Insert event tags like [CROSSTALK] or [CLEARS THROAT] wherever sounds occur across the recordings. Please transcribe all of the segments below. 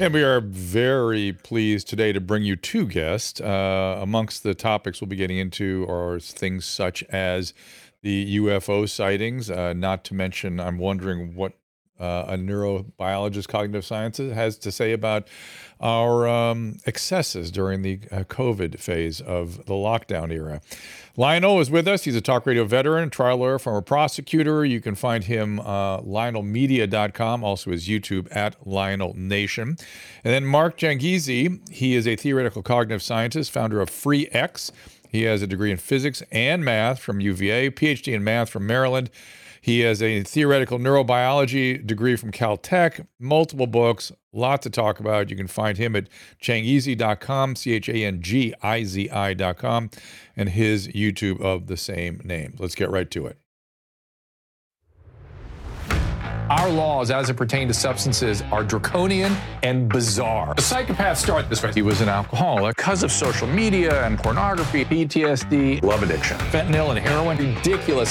And we are very pleased today to bring you two guests. Uh, amongst the topics we'll be getting into are things such as the UFO sightings, uh, not to mention, I'm wondering what uh, a neurobiologist, cognitive sciences, has to say about our um, excesses during the uh, COVID phase of the lockdown era. Lionel is with us. He's a talk radio veteran, trial lawyer, former prosecutor. You can find him uh, lionelmedia.com, also his YouTube at Lionel Nation. And then Mark Changizi, he is a theoretical cognitive scientist, founder of FreeX. He has a degree in physics and math from UVA, PhD in math from Maryland. He has a theoretical neurobiology degree from Caltech, multiple books, lots to talk about. You can find him at changizi.com, C H A N G I Z I.com, and his YouTube of the same name. Let's get right to it. Our laws, as it pertains to substances, are draconian and bizarre. The psychopaths start this way. He was an alcoholic because of social media and pornography, PTSD, love addiction, fentanyl and heroin. Ridiculous.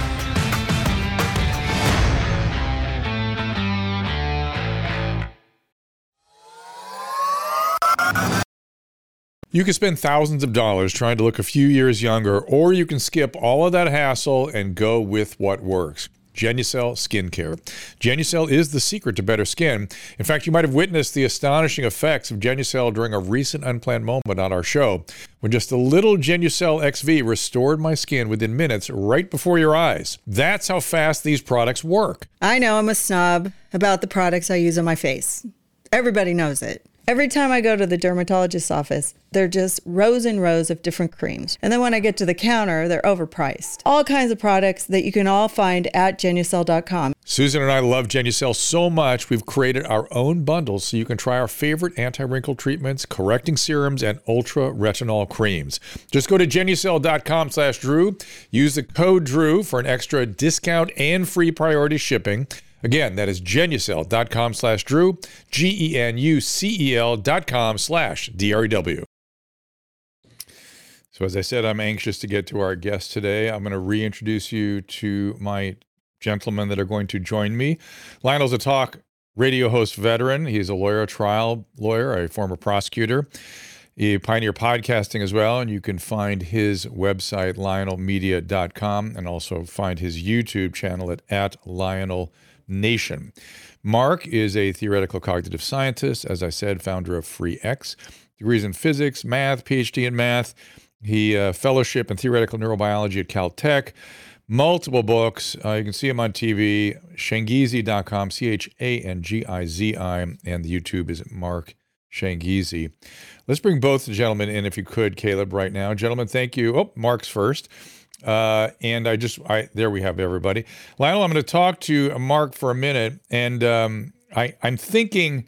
You can spend thousands of dollars trying to look a few years younger, or you can skip all of that hassle and go with what works. Genucel Skincare. Genucel is the secret to better skin. In fact, you might have witnessed the astonishing effects of Genucel during a recent unplanned moment on our show, when just a little Genucel XV restored my skin within minutes right before your eyes. That's how fast these products work. I know I'm a snob about the products I use on my face. Everybody knows it. Every time I go to the dermatologist's office, they're just rows and rows of different creams. And then when I get to the counter, they're overpriced. All kinds of products that you can all find at genucel.com. Susan and I love Genucel so much, we've created our own bundles so you can try our favorite anti-wrinkle treatments, correcting serums, and ultra retinol creams. Just go to genucel.com slash Drew. Use the code Drew for an extra discount and free priority shipping. Again, that is genucel.com slash Drew, G E N U C E L dot com slash D R E W. So, as I said, I'm anxious to get to our guest today. I'm going to reintroduce you to my gentlemen that are going to join me. Lionel's a talk radio host veteran. He's a lawyer, a trial lawyer, a former prosecutor. He pioneer podcasting as well, and you can find his website, lionelmedia.com, and also find his YouTube channel at, at Lionel Nation. Mark is a theoretical cognitive scientist, as I said, founder of FreeX, degrees in physics, math, PhD in math. He uh, fellowship in theoretical neurobiology at Caltech. Multiple books. Uh, you can see him on TV. Changizi.com, C H A N G I Z I, and the YouTube is Mark Changizi. Let's bring both the gentlemen in, if you could, Caleb, right now. Gentlemen, thank you. Oh, Mark's first. Uh, and I just, I there we have everybody. Lionel, I'm going to talk to Mark for a minute, and um, I, I'm thinking,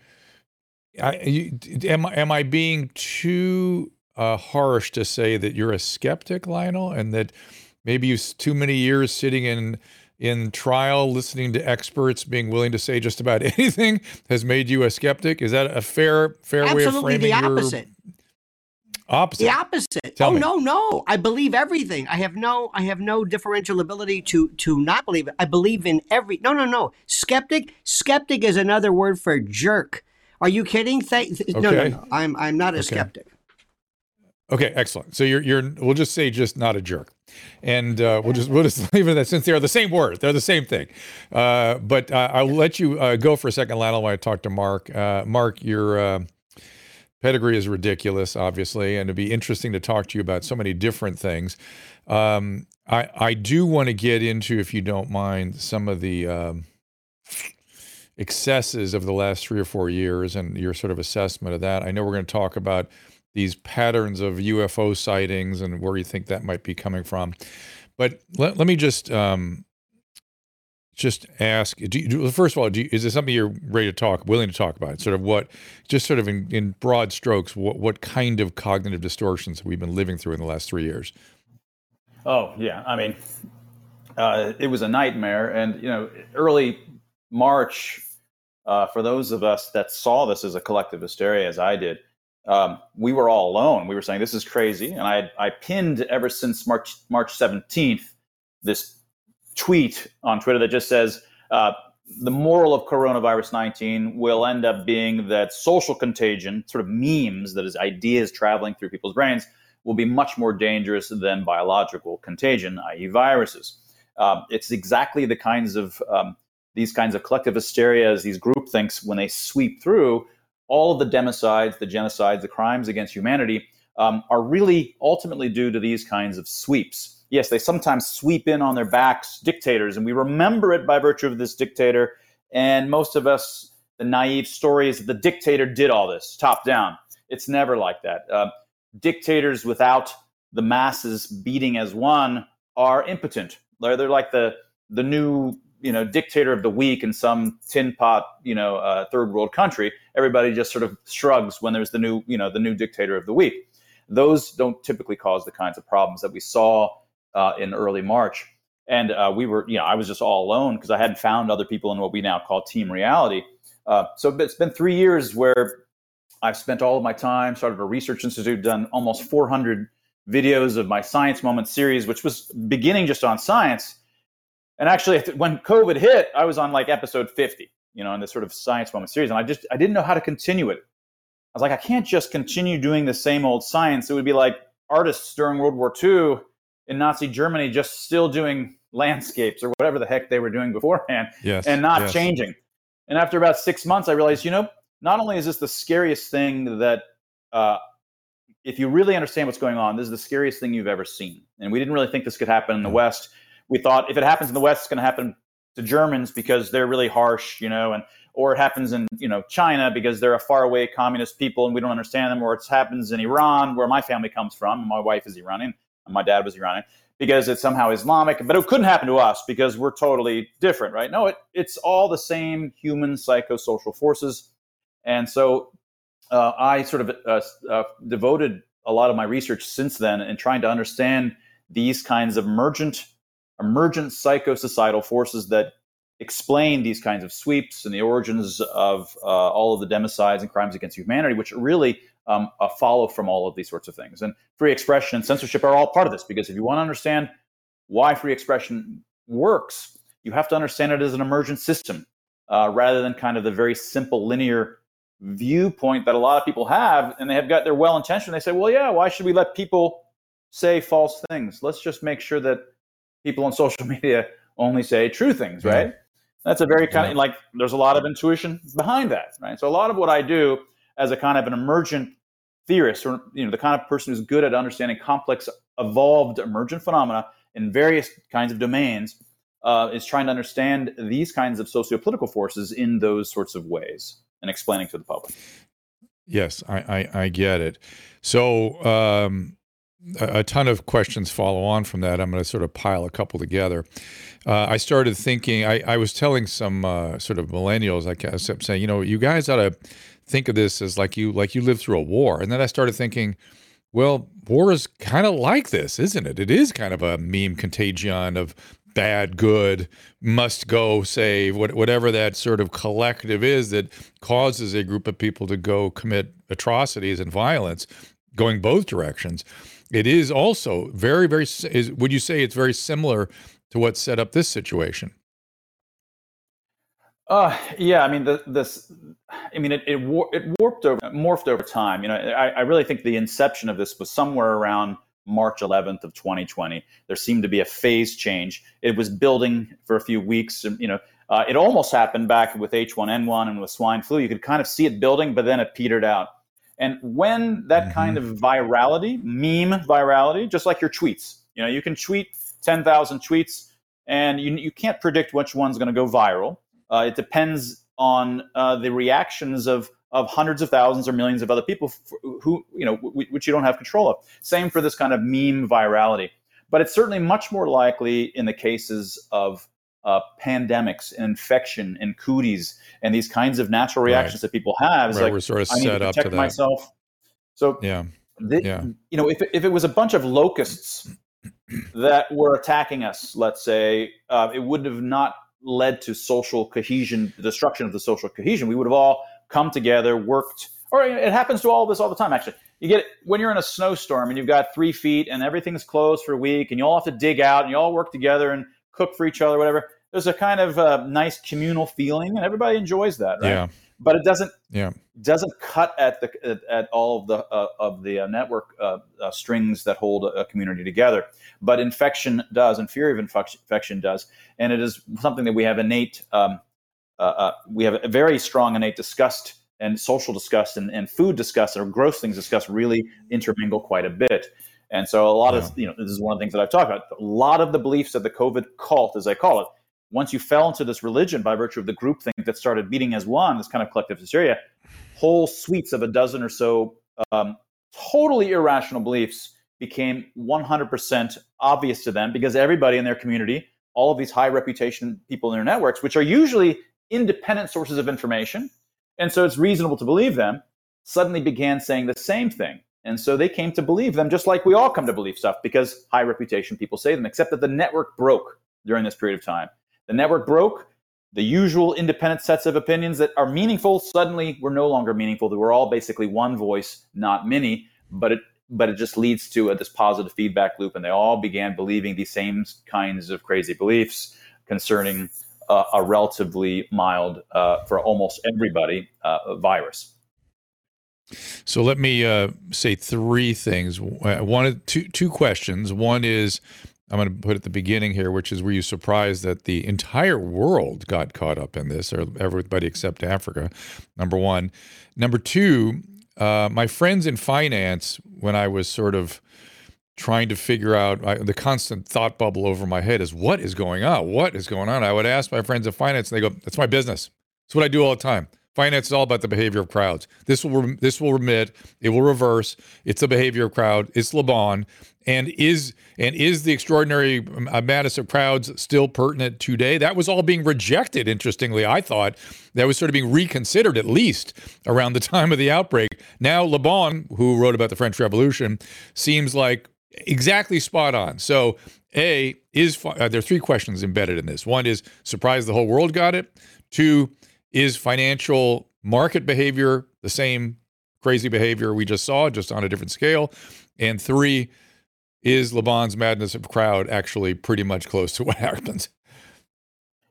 I, you, am am I being too uh, harsh to say that you're a skeptic, Lionel, and that maybe you too many years sitting in in trial, listening to experts, being willing to say just about [LAUGHS] anything has made you a skeptic? Is that a fair fair Absolutely way of framing it? the opposite. your opposite? The opposite. Tell oh me. no, no. I believe everything. I have no I have no differential ability to to not believe it. I believe in every No, no, no. Skeptic skeptic is another word for jerk. Are you kidding? Thank no, no, no. I'm I'm not a Okay. skeptic. Okay, excellent. So you're you're we'll just say just not a jerk, and uh, we'll just we'll just [LAUGHS] leave it at that since they are the same word, they're the same thing. Uh, but uh, I'll let you uh, go for a second, Lionel, while I talk to Mark. Uh, Mark, your uh, pedigree is ridiculous, obviously, and it'd be interesting to talk to you about so many different things. Um, I I do want to get into, if you don't mind, some of the. Um, excesses of the last three or four years and your sort of assessment of that. I know we're going to talk about these patterns of UFO sightings and where you think that might be coming from. But let, let me just um, just ask: do First of all, you, is this something you're ready to talk, willing to talk about? Sort of what, just sort of in, in broad strokes, what what kind of cognitive distortions we've been living through in the last three years? Oh yeah, I mean, uh, it was a nightmare. And you know, early March, uh, for those of us that saw this as a collective hysteria, as I did, um, we were all alone. We were saying this is crazy, and I I pinned ever since March March seventeenth this tweet on Twitter that just says. Uh, the moral of coronavirus 19 will end up being that social contagion, sort of memes, that is, ideas traveling through people's brains, will be much more dangerous than biological contagion, i.e., viruses. Um, it's exactly the kinds of um, these kinds of collective hysterias, these group thinks, when they sweep through all of the democides, the genocides, the crimes against humanity, um, are really ultimately due to these kinds of sweeps yes, they sometimes sweep in on their backs dictators, and we remember it by virtue of this dictator. And most of us, the naive story is that the dictator did all this top down. It's never like that. Uh, dictators without the masses beating as one are impotent. They're, they're like the the new you know dictator of the week in some tin pot you know uh, third world country. Everybody just sort of shrugs when there's the new you know the new dictator of the week. Those don't typically cause the kinds of problems that we saw uh, in early March. And uh, we were, you know, I was just all alone because I hadn't found other people in what we now call team reality. Uh, so it's been three years where I've spent all of my time, started a research institute, done almost 400 videos of my Science Moment series, which was beginning just on science. And actually, when COVID hit, I was on like episode 50, you know, in this sort of Science Moment series. And I just, I didn't know how to continue it. I was like, I can't just continue doing the same old science. It would be like artists during World War II in Nazi Germany just still doing landscapes or whatever the heck they were doing beforehand yes, and not yes. changing. And after about six months, I realized, you know, not only is this the scariest thing that, uh, if you really understand what's going on, this is the scariest thing you've ever seen. And we didn't really think this could happen in the West. We thought if it happens in the West, it's going to happen to Germans because they're really harsh, you know, and or it happens in you know China because they're a faraway communist people and we don't understand them, or it happens in Iran where my family comes from. My wife is Iranian my dad was Iranian because it's somehow Islamic, but it couldn't happen to us because we're totally different, right? No, it, it's all the same human psychosocial forces. And so uh, I sort of uh, uh, devoted a lot of my research since then in trying to understand these kinds of emergent, emergent psychosocietal forces that explain these kinds of sweeps and the origins of uh, all of the democides and crimes against humanity, which really um, a follow from all of these sorts of things. And free expression and censorship are all part of this because if you want to understand why free expression works, you have to understand it as an emergent system uh, rather than kind of the very simple linear viewpoint that a lot of people have. And they have got their well intentioned. They say, well, yeah, why should we let people say false things? Let's just make sure that people on [LAUGHS] social media only say true things, right? Yeah. That's a very kind of like, there's a lot of intuition behind that, right? So a lot of what I do as a kind of an emergent theorist or you know the kind of person who's good at understanding complex evolved emergent phenomena in various kinds of domains uh, is trying to understand these kinds of socio-political forces in those sorts of ways and explaining to the public. Yes i i, I get it. So um, a, a, ton of questions follow on from that. I'm going to sort of pile a couple together. Uh, i started thinking i, I was telling some uh, sort of millennials i kept saying you know you guys ought to think of this as like you like you lived through a war. And then I started thinking, well, war is kind of like this, isn't it? It is kind of a meme contagion of bad, good, must go save, whatever that sort of collective is that causes a group of people to go commit atrocities and violence going both directions. It is also very, very, is, would you say it's very similar to what set up this situation? Uh, yeah, I mean, the, this, I mean, it, it, war, it warped over, morphed over time. You know, I, I really think the inception of this was somewhere around March 11th of 2020. There seemed to be a phase change. It was building for a few weeks. You know, uh, it almost happened back with H1N1 and with swine flu. You could kind of see it building, but then it petered out. And when that mm-hmm. kind of virality, meme virality, just like your tweets, you know, you can tweet 10,000 tweets and you, you can't predict which one's going to go viral. Uh, it depends on uh, the reactions of of hundreds of thousands or millions of other people who you know w- which you don't have control of. Same for this kind of meme virality, but it's certainly much more likely in the cases of uh, pandemics and infection and cooties and these kinds of natural reactions right. that people have. It's right, like we're sort of I set up to that. myself. So yeah. The, yeah. You know, if, if it was a bunch of locusts that were attacking us, let's say, uh, it would have not led to social cohesion, the destruction of the social cohesion. We would have all come together, worked, or it happens to all of us all the time, actually. You get it when you're in a snowstorm and you've got three feet and everything's closed for a week and you all have to dig out and you all work together and cook for each other, whatever. There's a kind of uh, nice communal feeling and everybody enjoys that, right? Yeah. But it doesn't Yeah. doesn't cut at the at, at all of the uh, of the uh, network uh, uh, strings that hold a, community together. But infection does, and fear of infection, infection does, and it is something that we have innate. Um, uh, uh, we have a very strong innate disgust and social disgust and, and food disgust or gross things disgust really intermingle quite a bit. And so a lot Yeah. of you know this is one of the things that I've talked about. A lot of the beliefs of the COVID cult, as I call it, once you fell into this religion by virtue of the groupthink that started meeting as one, this kind of collective hysteria, whole suites of a dozen or so um, totally irrational beliefs became 100% obvious to them because everybody in their community, all of these high reputation people in their networks, which are usually independent sources of information, and so it's reasonable to believe them, suddenly began saying the same thing. And so they came to believe them just like we all come to believe stuff because high reputation people say them, except that the network broke during this period of time. The network broke. The usual independent sets of opinions that are meaningful suddenly were no longer meaningful. They were all basically one voice, not many. But it but it just leads to a, this positive feedback loop, and they all began believing these same kinds of crazy beliefs concerning uh, a relatively mild, uh, for almost everybody, uh, virus. So let me uh, say three things. Uh, One, two, two questions. One is I'm going to put at the beginning here, which is were you surprised that the entire world got caught up in this, or everybody except Africa? Number one. Number two, uh, my friends in finance, when I was sort of trying to figure out I, the constant thought bubble over my head is what is going on? What is going on? I would ask my friends in finance, and they go, "That's my business. That's what I do all the time." Finance is all about the behavior of crowds. This will rem- this will remit. It will reverse. It's the behavior of crowd. It's Le Bon, and is and is the extraordinary uh, madness of crowds still pertinent today? That was all being rejected. Interestingly, I thought that was sort of being reconsidered at least around the [LAUGHS] time of the outbreak. Now Le Bon, who wrote about the French Revolution, seems like exactly spot on. So, a is uh, there are three questions embedded in this. One is surprised the whole world got it. Two is financial market behavior the same crazy behavior we just saw, just on a different scale. And three, is Le Bon's madness of crowd actually pretty much close to what [LAUGHS] happens?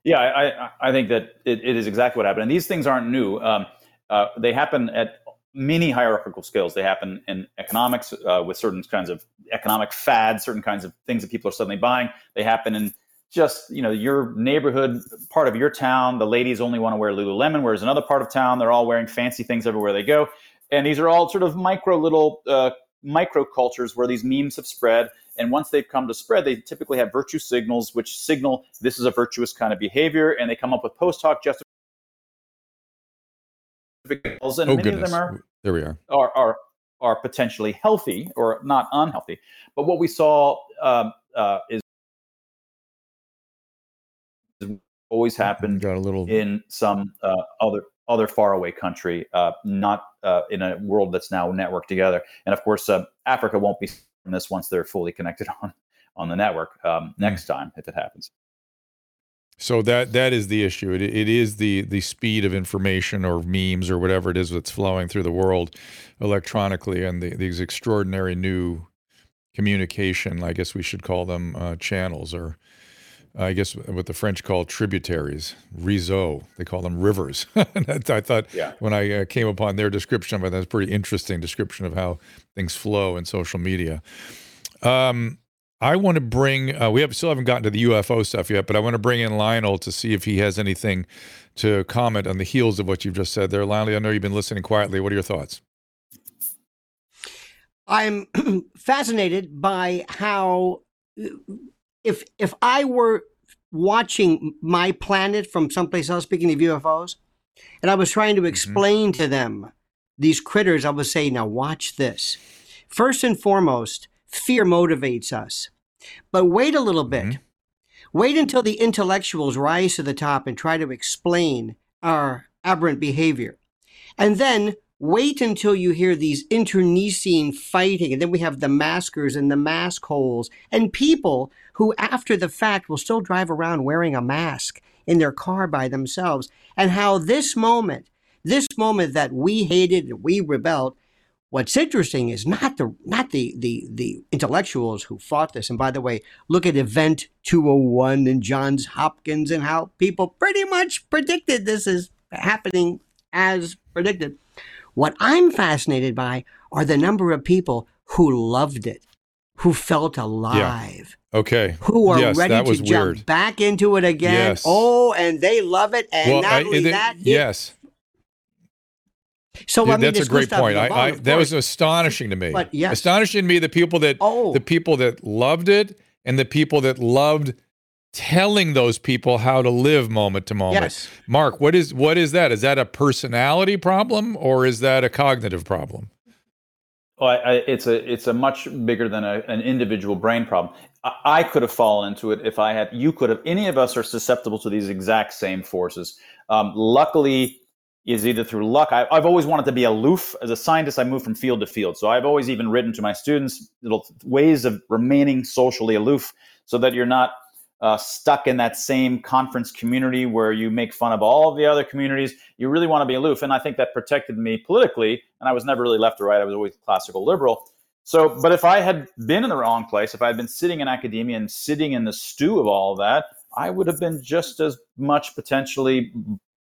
Yeah, I, I, I think that it, it is exactly what happened. And these things aren't new. Um, uh, they happen at many hierarchical scales. They happen in economics uh, with certain kinds of economic fads, certain kinds of things that people are suddenly buying. They happen in just you know your neighborhood part of your town. The ladies only want to wear Lululemon, whereas another part of town they're all wearing fancy things everywhere they go. And these are all sort of micro little uh, micro cultures where these memes have spread. And once they've come to spread, they typically have virtue signals, which signal this is a virtuous kind of behavior, and they come up with post hoc justifications. And oh many goodness, of them are there we are. are are are potentially healthy or not unhealthy. But what we saw um, uh, is always happened [LAUGHS] Got a little. in some uh, other other faraway country, uh, not uh, in a world that's now networked together. And of course, uh, Africa won't be from this once they're fully connected [LAUGHS] on on the network um, next time if it happens. So that that is the issue. It, it is the the speed of information or memes or whatever it is that's flowing through the world electronically, and the, these extraordinary new communication. I guess we should call them uh, channels, or I guess what the French call tributaries, réseaux. They call them rivers. [LAUGHS] I thought Yeah. when I uh, came upon their description of it, that's a pretty interesting description of how things flow in social media. Um, I want to bring. Uh, we have still haven't gotten to the UFO stuff yet, but I want to bring in Lionel to see if he has anything to comment on the heels of what you've just said there. Lionel, I know you've been listening quietly. What are your thoughts? I'm [CLEARS THROAT] fascinated by how if if I were watching my planet from someplace else, speaking of UFOs, and I was trying to mm-hmm. explain to them these critters, I would say, now watch this. First and foremost, fear motivates us. But wait a little bit. Mm-hmm. Wait until the intellectuals rise to the top and try to explain our aberrant behavior. And then Wait until you hear these internecine fighting, and then we have the maskers and the mask holes, and people who, after the fact, will still drive around wearing a mask in their car by themselves. And how this moment, this moment that we hated and we rebelled, What's interesting is not the not the the the intellectuals who fought this. And by the way, look at Event 201 and Johns Hopkins and how people pretty much predicted this is happening as predicted. What I'm fascinated by are the number of people who loved it, who felt alive. Yeah. Okay. Who are yes, ready to jump weird. back into it again. Yes. Oh, and they love it. And well, not I, only it- that, yes, So I Yeah, mean, that's a great point. I, I that was astonishing to me. But yes. astonishing to me the people that Oh. the people that loved it and the people that loved telling those people how to live moment to moment. Yes. Mark, what is what is that? Is that a personality problem or is that a cognitive problem? Well, I, I, it's a it's a much bigger than a, an individual brain problem. I, I could have fallen into it if I had. You could have. Any of us are susceptible to these exact same forces. Um, luckily, is either through luck. I, I've always wanted to be aloof as a scientist. I move from field to field, so I've always even written to my students little ways of remaining socially aloof, so that you're not uh, stuck in that same conference community where you make fun of all the other communities. You really want to be aloof. And I think that protected me politically. And I was never really left or right. I was always classical liberal. So, but if I had been in the wrong place, if I had been sitting in academia and sitting in the stew of all of that, I would have been just as much potentially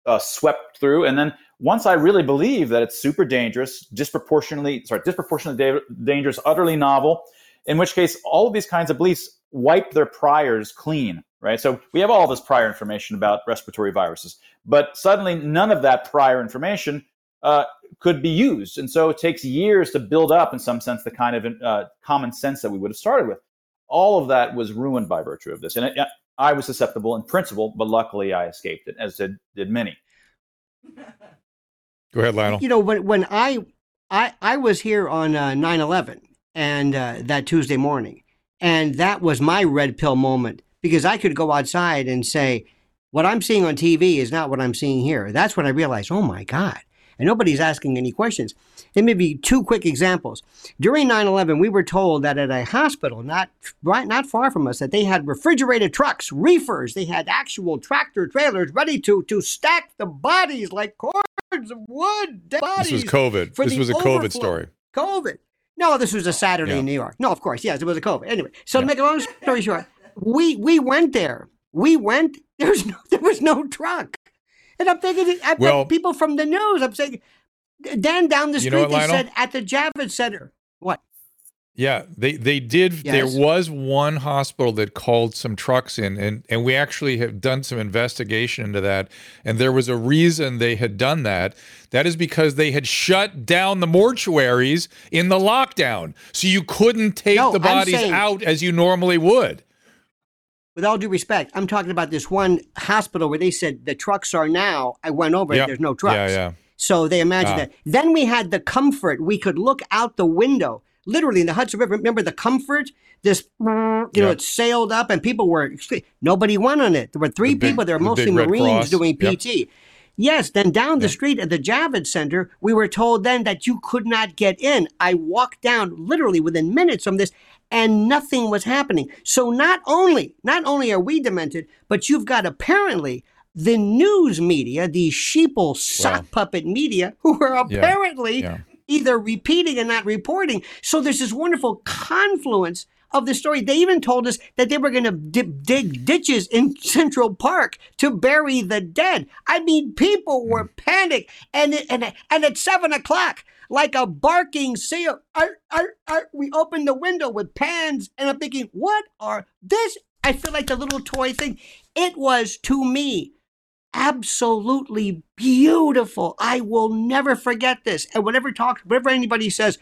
uh, swept through. And then once I really believe that it's super dangerous, disproportionately, sorry, disproportionately da- dangerous, utterly novel, in which case all of these kinds of beliefs wipe their priors clean, right? So we have all this prior information about respiratory viruses, but suddenly none of that prior information uh, could be used. And so it takes years to build up, in some sense, the kind of uh, common sense that we would have started with. All of that was ruined by virtue of this. And it, I was susceptible in principle, but luckily I escaped it, as did, did many. [LAUGHS] Go ahead, Lionel. you know when when I I I was here on uh, 9/11 and uh, that Tuesday morning, and that was my red pill moment because I could go outside and say, what I'm seeing on TV is not what I'm seeing here. That's when I realized, oh my God, and nobody's asking any questions. There may be two quick examples. During 9/11, we were told that at a hospital not right not far from us that they had refrigerated trucks, reefers. They had actual tractor trailers ready to to stack the bodies like cords of wood. dead This was COVID. This was a COVID overflow. story. COVID. No, this was a Saturday Yeah. in New York. No, of course, yes, it was a COVID. Anyway, so to make a long story short, we we went there. We went. There was no [LAUGHS] there was no truck, and I'm thinking I Well- people from the news. I'm saying, Dan down the You street know what, they Lionel? said at the Javits Center. What? Yeah, they they did. Yes. There was one hospital that called some trucks in, and and we actually have done some investigation into that. And there was a reason they had done that. That is because they had shut down the mortuaries in the lockdown, so you couldn't take No, the bodies saying- out as you normally would. With all due respect, I'm talking about this one hospital where they said the trucks are now. I went over. Yep. There's no trucks. Yeah, yeah. So they imagined Ah. that. Then we had the comfort. We could look out the window, literally in the Hudson River. Remember the comfort? This, you know, Yeah. it sailed up and people were, nobody went on it. There were three The big- people. They were the mostly Marines doing Yep. PT. Yes, then down the Yep. street at the Javits Center, we were told then that you could not get in. I walked down literally within minutes from this and nothing was happening. So not only, not only are we demented, but you've got apparently the news media, the sheeple sock Wow. puppet media, [LAUGHS] who are apparently yeah. Either repeating and not reporting. So there's this wonderful confluence of the story. They even told us that they were going to dig, dig ditches in [LAUGHS] Central Park to bury the dead. I mean, people were hmm. panicked, and and and at seven o'clock. Like a barking seal, ar, ar, ar, we opened the window with pans, and I'm thinking, what are this? I feel like the little toy thing. It was to me absolutely beautiful. I will never forget this. And whenever talk, whenever anybody says,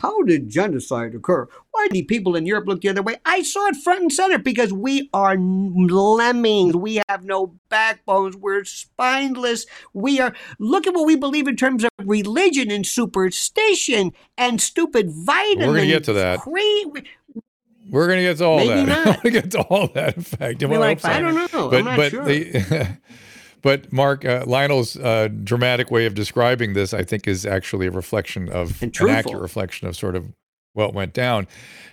"How did genocide occur? Why did people in Europe look the other way?" I saw it front and center because we are lemmings. We have no backbones. We're spineless. We are. Look at what we believe in terms of religion and superstition and stupid vitamins. We're going to get to that. Cra- We're gonna get to all Maybe that. [LAUGHS] not. We're gonna get to all that. In fact, like I. I don't know. but I'm not but sure. the [LAUGHS] but Mark uh, Lionel's uh, dramatic way of describing this, I think, is actually a reflection of an accurate reflection of sort of what went down,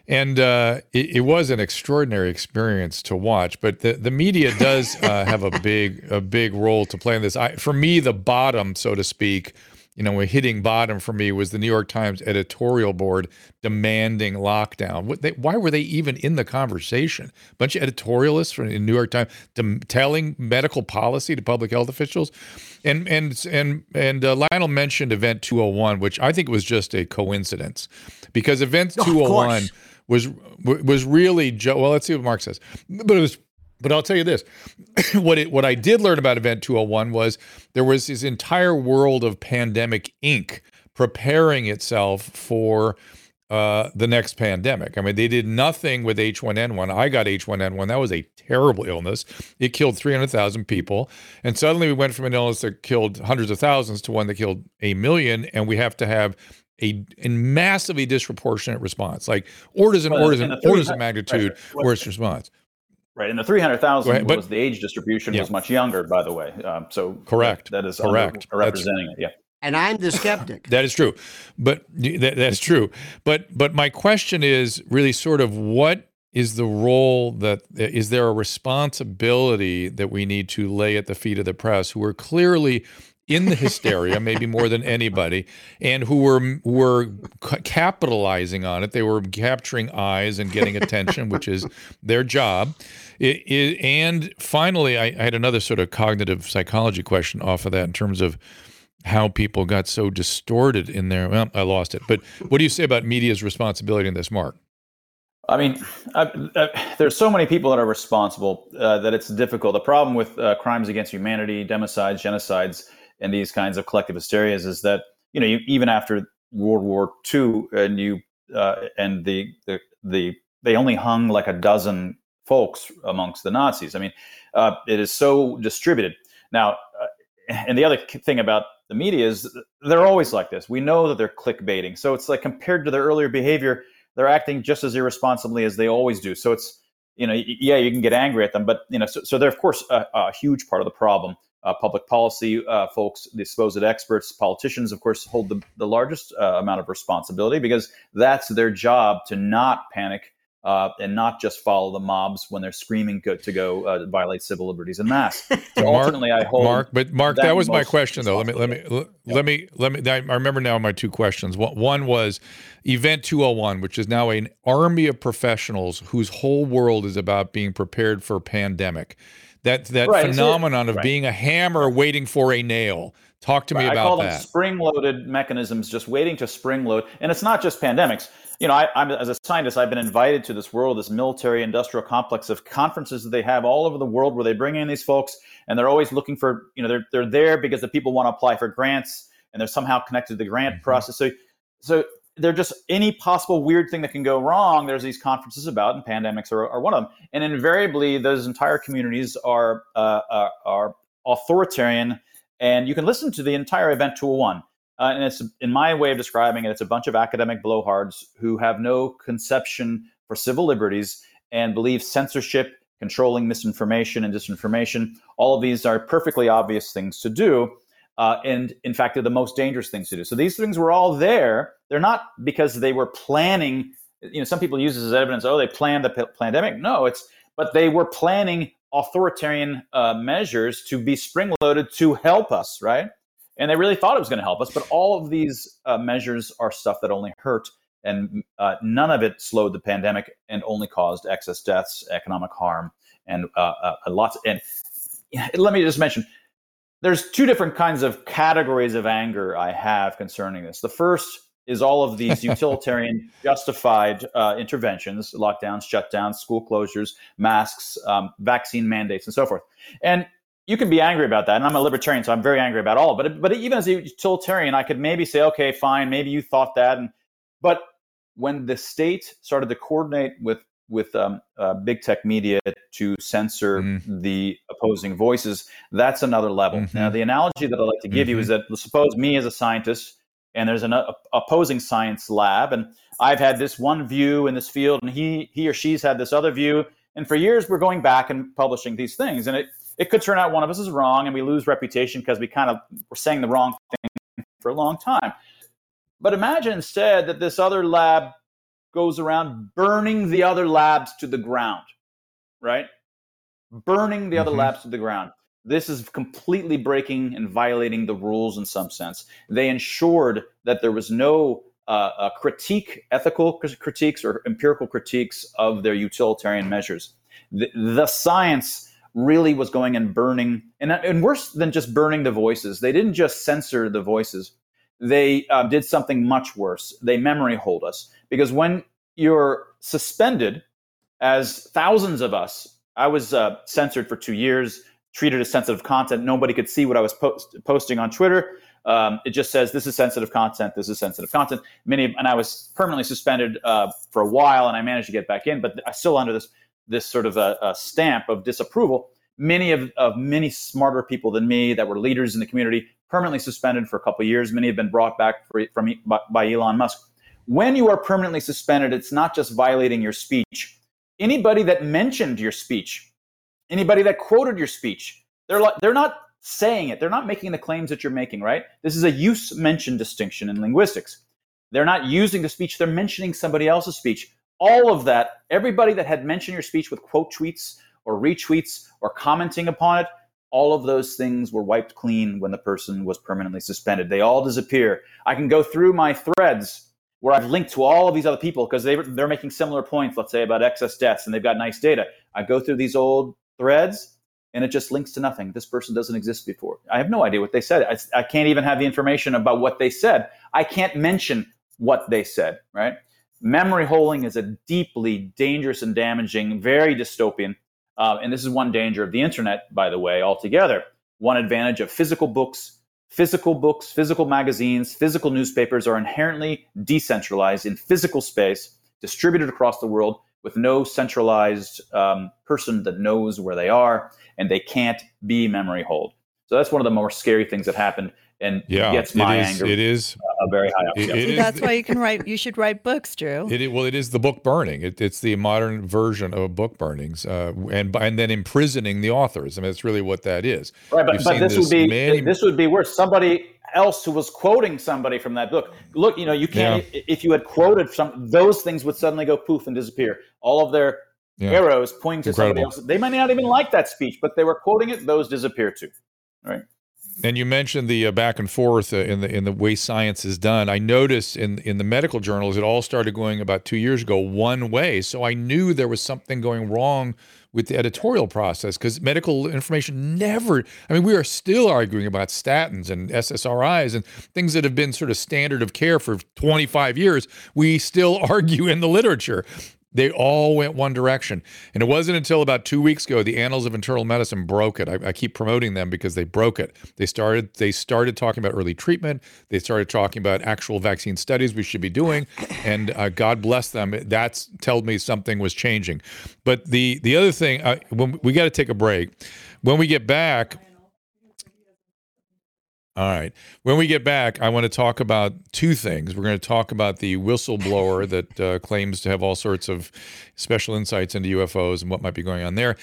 and uh, it, it was an extraordinary experience to watch. But the the media does uh, have a big a big role to play in this. I, for me, the bottom, so to speak. You know, a hitting bottom for me was the New York Times editorial board demanding lockdown. What they, why were they even in the conversation? A bunch of editorialists from the New York Times dem- telling medical policy to public health officials, and and and and uh, Lionel mentioned Event 201, which I think was just a coincidence, because Event Of 201 course. was was really jo- well. Let's see what Mark says, but it was. But I'll tell you this: [CLEARS THROAT] what it what I did learn about Event 201 was there was this entire world of Pandemic Inc. preparing itself for uh, the next pandemic. I mean, they did nothing with H1N1. I got H1N1. That was a terrible illness. It killed 300,000 people. And suddenly we went from an illness that killed hundreds of thousands to one that killed a million. And we have to have a, a massively disproportionate response, like orders and Well, orders and and orders of magnitude worse response. Right, and the three hundred thousand Go was the age distribution Yeah. was much younger, by the way. Um, so Correct. that is Correct. under- representing it. Yeah. And I'm the skeptic. [LAUGHS] That is true, but that, that's true. But but my question is really sort of what is the role that is there a responsibility that we need to lay at the feet of the press who are clearly in the hysteria, maybe more than anybody, and who were were capitalizing on it. They were capturing eyes and getting attention, which is their job. It, it, and finally, I, I had another sort of cognitive psychology question off of that in terms of how people got so distorted in their. Well, I lost it. But what do you say about media's responsibility in this, Mark? I mean, I, I, there's so many people that are responsible uh, that it's difficult. The problem with uh, crimes against humanity, democides, genocides, and these kinds of collective hysterias is that you know you, even after World War II, and you uh, and the, the the they only hung like a dozen folks amongst the Nazis. I mean, uh, it is so distributed now. Uh, and the other thing about the media is they're always like this. We know that they're clickbaiting, so it's like compared to their earlier behavior they're acting just as irresponsibly as they always do. So it's you know, yeah, you can get angry at them, but you know, so, so they're of course a, a huge part of the problem. Uh, public policy uh, folks, the supposed experts, politicians, of course, hold the, the largest uh, amount of responsibility because that's their job to not panic uh, and not just follow the mobs when they're screaming go, to go uh, violate civil liberties en masse. [LAUGHS] So Mark- I hold Mark, but Mark, that that was my question though. Let me let me let, let me let me. I remember now my two questions. One, one was Event 201, which is now an army of professionals whose whole world is about being prepared for a pandemic. That that Right, so- phenomenon of right. being a hammer waiting for a nail. Talk to me about I call about them spring-loaded mechanisms, just waiting to spring-load. And it's not just pandemics. You know, I, I'm as a scientist, I've been invited to this world, this military-industrial complex of conferences that they have all over the world, where they bring in these folks, and they're always looking for, you know, they're they're there because the people want to apply for grants, and they're somehow connected to the grant Mhm. process. So, so they're just any possible weird thing that can go wrong. There's these conferences about, and pandemics are, are one of them. And invariably, those entire communities are uh, are, are authoritarian and you can listen to the entire event 201 uh, and it's in my way of describing it it's a bunch of academic blowhards who have no conception for civil liberties and believe censorship controlling misinformation and disinformation all of these are perfectly obvious things to do uh, and in fact they're the most dangerous things to do so these things were all there they're not because they were planning you know some people use this as evidence oh they planned the p- pandemic no it's but they were planning authoritarian uh, measures to be spring loaded to help us, right? And they really thought it was going to help us, but all of these uh, measures are stuff that only hurt, and uh, none of it slowed the pandemic and only caused excess deaths, economic harm, and uh, uh, lots. And let me just mention, there's two different kinds of categories of anger I have concerning this. The first is all of these [LAUGHS] utilitarian, justified uh, interventions, lockdowns, shutdowns, school closures, masks, um, vaccine mandates, and so forth. And you can be angry about that. And I'm a libertarian, so I'm very angry about all. But but even as a utilitarian, I could maybe say, okay, fine, maybe you thought that. And but when the state started to coordinate with with um, uh, big tech media to censor Mhm. the opposing voices, that's another level. Mhm. Now, the analogy that I like to give you is that suppose me as a scientist and there's an uh, opposing science lab, and I've had this one view in this field, and he he or she's had this other view, And for years, we're going back and publishing these things. And it, it could turn out one of us is wrong and we lose reputation because we kind of were saying the wrong thing for a long time. But imagine instead that this other lab goes around burning the other labs to the ground, right? Burning the other mm-hmm. labs to the ground. This is completely breaking and violating the rules in some sense. They ensured that there was no uh, uh, critique, ethical critiques or empirical critiques of their utilitarian measures. The, the, science really was going and burning, and, and worse than just burning the voices, they didn't just censor the voices. They uh, did something much worse. They memory hold us because when you're suspended, as thousands of us, I was uh, censored for two years treated as sensitive content. Nobody could see what I was post- posting on Twitter. Um, it just says this is sensitive content. This is sensitive content. Many and I was permanently suspended uh, for a while, and I managed to get back in, but I still under this this sort of a, a stamp of disapproval. Many of, of many smarter people than me that were leaders in the community permanently suspended for a couple years. Many have been brought back for, from by, by Elon Musk. When you are permanently suspended, it's not just violating your speech. Anybody that mentioned your speech anybody that quoted your speech. They're like, they're not saying it. They're not making the claims that you're making, right? This is a use mention distinction in linguistics. They're not using the speech, they're mentioning somebody else's speech. All of that, everybody that had mentioned your speech with quote tweets or retweets or commenting upon it, all of those things were wiped clean when the person was permanently suspended. They all disappear. I can go through my threads where I've linked to all of these other people because they, they're making similar points, let's say about excess deaths, and they've got nice data. I go through these old threads and it just links to nothing. This person doesn't exist before. I have no idea what they said. I, I, can't even have the information about what they said. I can't mention what they said, right? Memory holding is a deeply dangerous and damaging, very dystopian. Uh, and this is one danger of the internet, by the way, altogether. One advantage of physical books, physical books, physical magazines, physical newspapers are inherently decentralized in physical space, distributed across the world with no centralized um, person that knows where they are, and they can't be memory hold. So that's one of the more scary things that happened, and yeah, gets my it is, anger. It is uh, very high up. It, it that's is, why you [LAUGHS] can write. You should write books, Drew. It, well, it is the book burning. It, it's the modern version of book burnings, uh, and and then imprisoning the authors. I mean, that's really what that is. Right, but, but this, this, would be many, this would be worse. Somebody else who was quoting somebody from that book. Look, you know, you can't yeah. if you had quoted some those things would suddenly go poof and disappear. All of their yeah. arrows pointing to Incredible. somebody else. They might not even like that speech, but they were quoting it. Those disappear too. Right. And you mentioned the uh, back and forth uh, in the in the way science is done. I noticed in in the medical journals, it all started going about two years ago one way. So I knew there was something going wrong with the editorial process because medical information never, I mean, we are still arguing about statins and SSRIs and things that have been sort of standard of care for 25 years. We still [LAUGHS] argue in the literature. They all went one direction. And it wasn't until about two weeks ago the Annals of Internal Medicine broke it. I, I, keep promoting them because they broke it. They started they started talking about early treatment. They started talking about actual vaccine studies we should be doing. [COUGHS] And uh, God bless them. That's told me something was changing. But the the other thing, uh, when we got to take a break. When we get back, all right. When we get back, I want to talk about two things. We're going to talk about the whistleblower [LAUGHS] that uh, claims to have all sorts of special insights into UFOs and what might be going on there.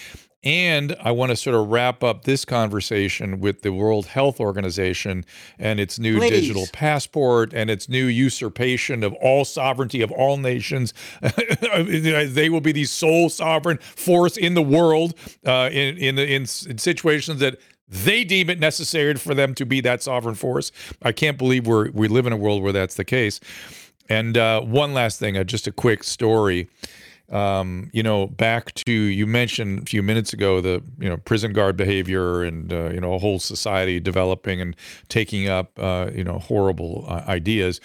And I want to sort of wrap up this conversation with the World Health Organization and its new digital passport and its new usurpation of all sovereignty of all nations. [LAUGHS] they will be the sole sovereign force in the world uh, in, in, in, in situations that they deem it necessary for them to be that sovereign force. I can't believe we're we live in a world where that's the case. And uh, one last thing, uh, just a quick story. Um, you know, back to you mentioned a few minutes ago the you know prison guard behavior and uh, you know a whole society developing and taking up uh, you know horrible uh, ideas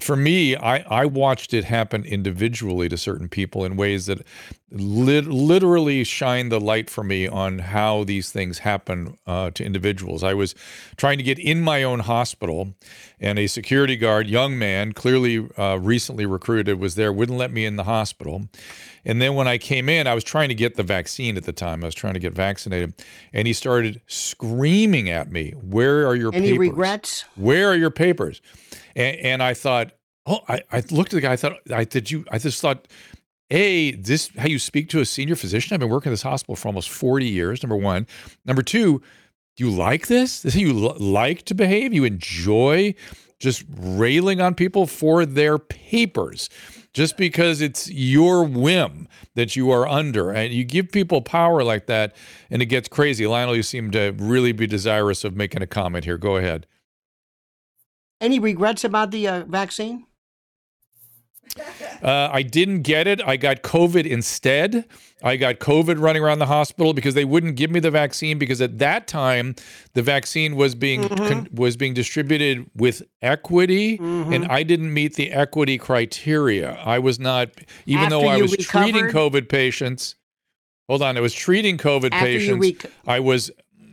for me, I, I watched it happen individually to certain people in ways that lit- literally shine the light for me on how these things happen uh, to individuals. I was trying to get in my own hospital, and a security guard, young man, clearly uh, recently recruited, was there, wouldn't let me in the hospital. And then when I came in, I was trying to get the vaccine at the time. I was trying to get vaccinated, and he started screaming at me, "Where are your Any papers? regrets? Where are your papers?" And, and I thought, oh, I, I looked at the guy. I thought, I did you? I just thought, a this how you speak to a senior physician? I've been working in this hospital for almost 40 years. Number one. Number two, do you like this? This is how you l- like to behave? You enjoy just railing on people for their papers just because it's your whim that you are under and you give people power like that and it gets crazy lionel you seem to really be desirous of making a comment here go ahead Any regrets about the uh, vaccine? Uh, I didn't get it. I got COVID instead. I got COVID running around the hospital because they wouldn't give me the vaccine because at that time the vaccine was being Mm-hmm. con- was being distributed with equity, Mm-hmm. and I didn't meet the equity criteria. I was not, even After though I was treating? COVID patients. Hold on, I was treating COVID After patients. rec- I was.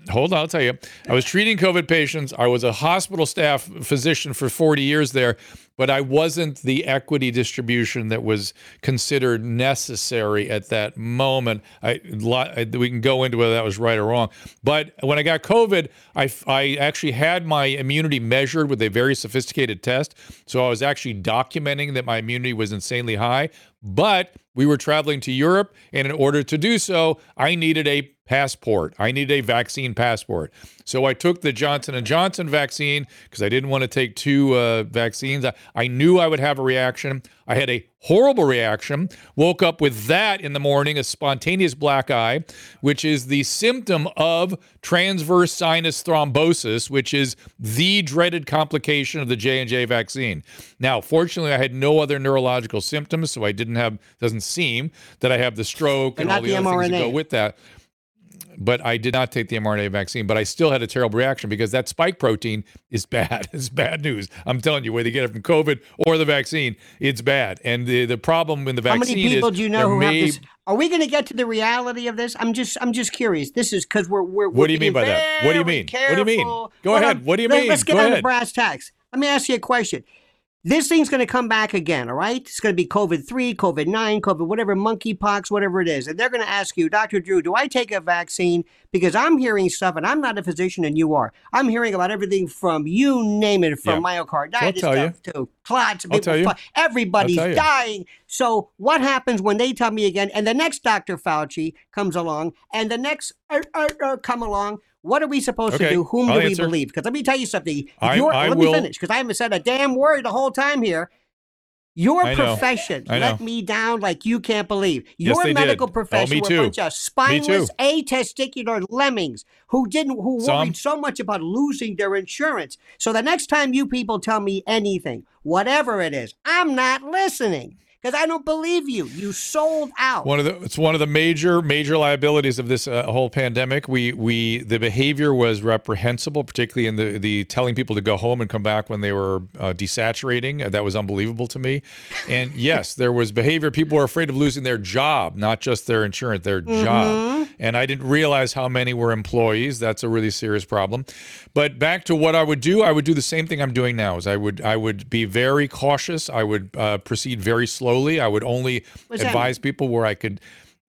Hold on, I'll tell you. I was treating COVID patients. I was a hospital staff physician for 40 years there, but I wasn't the equity distribution that was considered necessary at that moment. I, li- we can go into whether that was right or wrong. But when I got COVID, I, I actually had my immunity measured with a very sophisticated test. So I was actually documenting that my immunity was insanely high. But we were traveling to Europe, and in order to do so, I needed a passport. I needed a vaccine passport. So I took the Johnson and Johnson vaccine because I didn't want to take two uh, vaccines. I, I knew I would have a reaction. I had a horrible reaction. Woke up with that in the morning, a spontaneous black eye, which is the symptom of transverse sinus thrombosis, which is the dreaded complication of the J and J vaccine. Now, fortunately, I had no other neurological symptoms, so I didn't have. Doesn't seem that I have the stroke But and all the, the other things that go with that but I did not take the mRNA vaccine, but I still had a terrible reaction because that spike protein is bad. [LAUGHS] It's bad news. I'm telling you, whether you get it from COVID or the vaccine, it's bad. And the, the problem in the How vaccine many people is do you know who may- have this? Are we going to get to the reality of this? I'm just, I'm just curious. This is because we're, we're. What do you mean by that? What do you mean? What do you mean? Go ahead. What do you mean? Let's get Go on the brass tacks. Let me ask you a question. This thing's going to come back again, all right? It's going to be COVID 3, COVID 9, COVID, whatever, monkeypox, whatever it is. And they're going to ask you, Dr. Drew, do I take a vaccine? Because I'm hearing stuff, and I'm not a physician, and you are. I'm hearing about everything from you name it, from Yeah. myocarditis tell you. to clots. I'll tell you. Everybody's tell you. dying. So what happens when they tell me again, and the next Dr. Fauci comes along, and the next uh, uh, uh, come along? What are we supposed Okay, to do? Whom I'll do we answer. believe? Because let me tell you something. I- I let will- me finish because I haven't said a damn word the whole time here. Your I profession I let know. me down like you can't believe. Yes, Your they medical Oh, profession me were a bunch of spineless, atesticular lemmings who didn't who Some. worried so much about losing their insurance. So the next time you people tell me anything, whatever it is, I'm not listening because I don't believe you. You sold out. One of the it's one of the major major liabilities of this uh, whole pandemic. We we the behavior was reprehensible, particularly in the the telling people to go home and come back when they were uh, desaturating. Uh, That was unbelievable to me. And [LAUGHS] yes, there was behavior. People were afraid of losing their job, not just their insurance, their job. And I didn't realize how many were employees. That's a really serious problem. But back to what I would do, I would do the same thing I'm doing now. Is I would I would be very cautious. I would uh, proceed very slowly. I would only What's advise people where I could.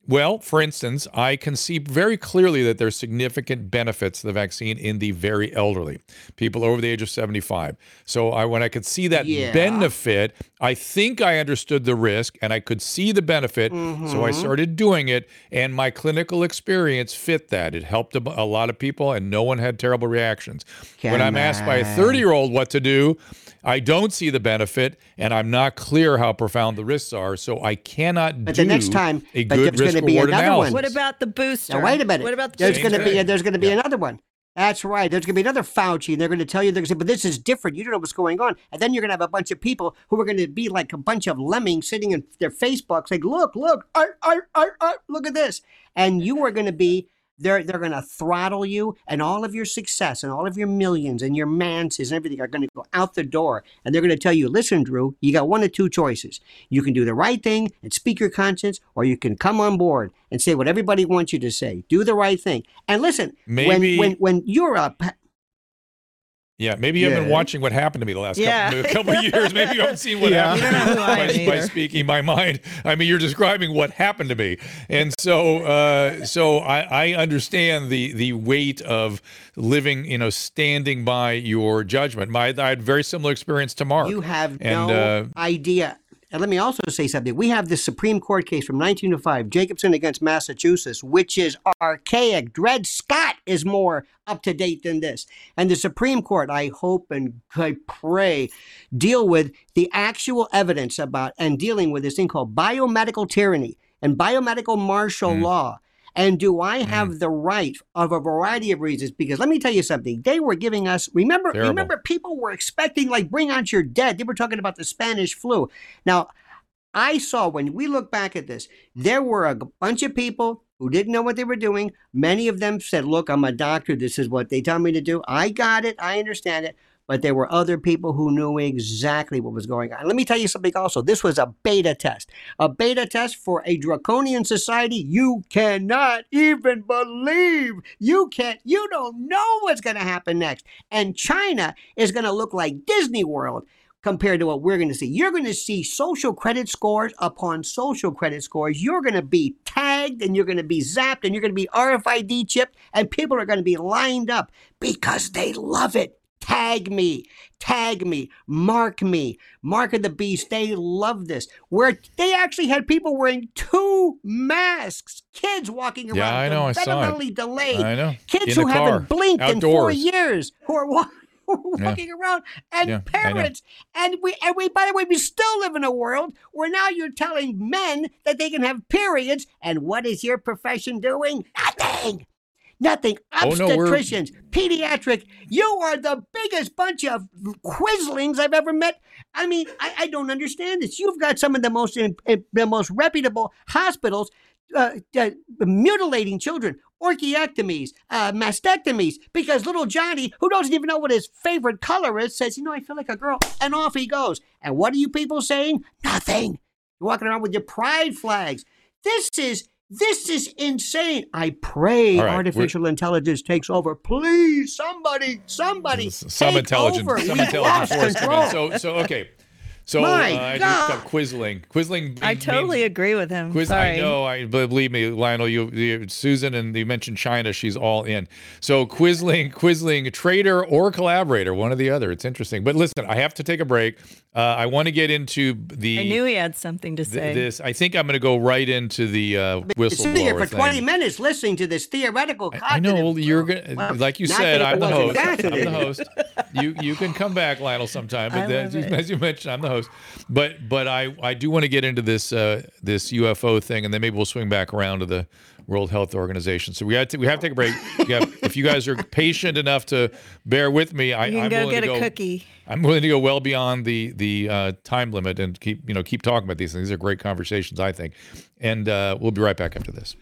Well, for instance, I can see very clearly that there's significant benefits to the vaccine in the very elderly, people over the age of 75. So I, when I could see that Yeah. benefit, I think I understood the risk and I could see the benefit. So I started doing it, and my clinical experience fit that. It helped a, a lot of people, and no one had terrible reactions. when I'm asked by a 30 year old what to do, I don't see the benefit, and I'm not clear how profound the risks are. So I cannot do But do the next time- a but good there's gonna risk be reward another analysis. one. What about the booster? Now wait a minute. What about the there's going to be thing. there's going to be Yeah. another one. That's right. There's going to be another Fauci, and they're going to tell you they're going to say, "But this is different. You don't know what's going on." And then you're going to have a bunch of people who are going to be like a bunch of lemmings sitting in their Facebooks, like, "Look, look, look at this," and you are going to be. They're, they're going to throttle you, and all of your success and all of your millions and your manses and everything are going to go out the door. And they're going to tell you, listen, Drew, you got one of two choices. You can do the right thing and speak your conscience, or you can come on board and say what everybody wants you to say. Do the right thing. And listen, Maybe- when, when, when you're a Yeah, maybe you haven't been watching what happened to me the last Yeah. couple, [LAUGHS] couple of years. Maybe you haven't seen what [LAUGHS] Yeah. happened You don't know who I by, by speaking my mind. I mean, you're describing what happened to me, and so uh, so I, I understand the the weight of living, you know, standing by your judgment. My I had a very similar experience to Mark. you have and no uh, idea. And let me also say something. We have this Supreme Court case from 1905, Jacobson against Massachusetts, which is archaic. Dred Scott is more up to date than this. And the Supreme Court, I hope and I pray, deal with the actual evidence about and dealing with this thing called biomedical tyranny and biomedical martial Mm. law. And do I mm. have the right of a variety of reasons? Because let me tell you something. They were giving us remember Terrible. remember people were expecting like bring out your dead. They were talking about the Spanish flu. Now, I saw when we look back at this, there were a bunch of people who didn't know what they were doing. Many of them said, Look, I'm a doctor. This is what they tell me to do. I got it. I understand it. But there were other people who knew exactly what was going on. Let me tell you something also. This was a beta test. A beta test for a draconian society you cannot even believe. You can't, you don't know what's going to happen next. And China is going to look like Disney World compared to what we're going to see. You're going to see social credit scores upon social credit scores. You're going to be tagged and you're going to be zapped and you're going to be RFID chipped and people are going to be lined up because they love it. Tag me, tag me, mark me, mark of the beast. They love this. Where they actually had people wearing two masks, kids walking around. Yeah, I know, I saw it. delayed. I know. Kids In who haven't blinked in four years who are wa- [LAUGHS] who Yeah. walking around and Yeah, parents and we and we by the way we still live in a world where now you're telling men that they can have periods and what is your profession doing nothing nothing Oh, no, obstetricians pediatric you are the biggest bunch of quislings i've ever met i mean i, I don't understand this you've got some of the most in, in- the most reputable hospitals uh, uh, mutilating children, orchiectomies, uh, mastectomies, because little Johnny, who doesn't even know what his favorite color is, says, You know, I feel like a girl, and off he goes. And what are you people saying? Nothing. You're walking around with your pride flags. This is. This is insane. I pray All right, artificial intelligence takes over. Please, somebody, somebody, some take intelligence, over. some We've intelligence lost force in. control. So, so okay. So My uh, I just got Quisling. Quisling. I means- totally agree with him. Quiz, Sorry. I know. I believe me, Lionel. You, you, Susan, and you mentioned China. She's all in. So Quisling, Quisling, trader or collaborator, one or the other. It's interesting. But listen, I have to take a break. Uh, I want to get into the. I knew he had something to th- say. this. I think I'm going to go right into the uh, Been sitting here for thing. 20 minutes listening to this theoretical I know. Well, you're gonna, Well, like you said, I'm the wasn't host. I'm the host. You you can come back, Lionel, sometime. But I then, as you mentioned, I'm the host. But but I I do want to get into this uh, this UFO thing, and then maybe we'll swing back around to the World Health Organization. So we have to we have to take a break. You have- if you guys are patient enough to bear with me, I, I'm go willing get to a go. cookie. I'm willing to go well beyond the the uh, time limit and keep you know keep talking about these things. These are great conversations, I think, and uh, we'll be right back after this.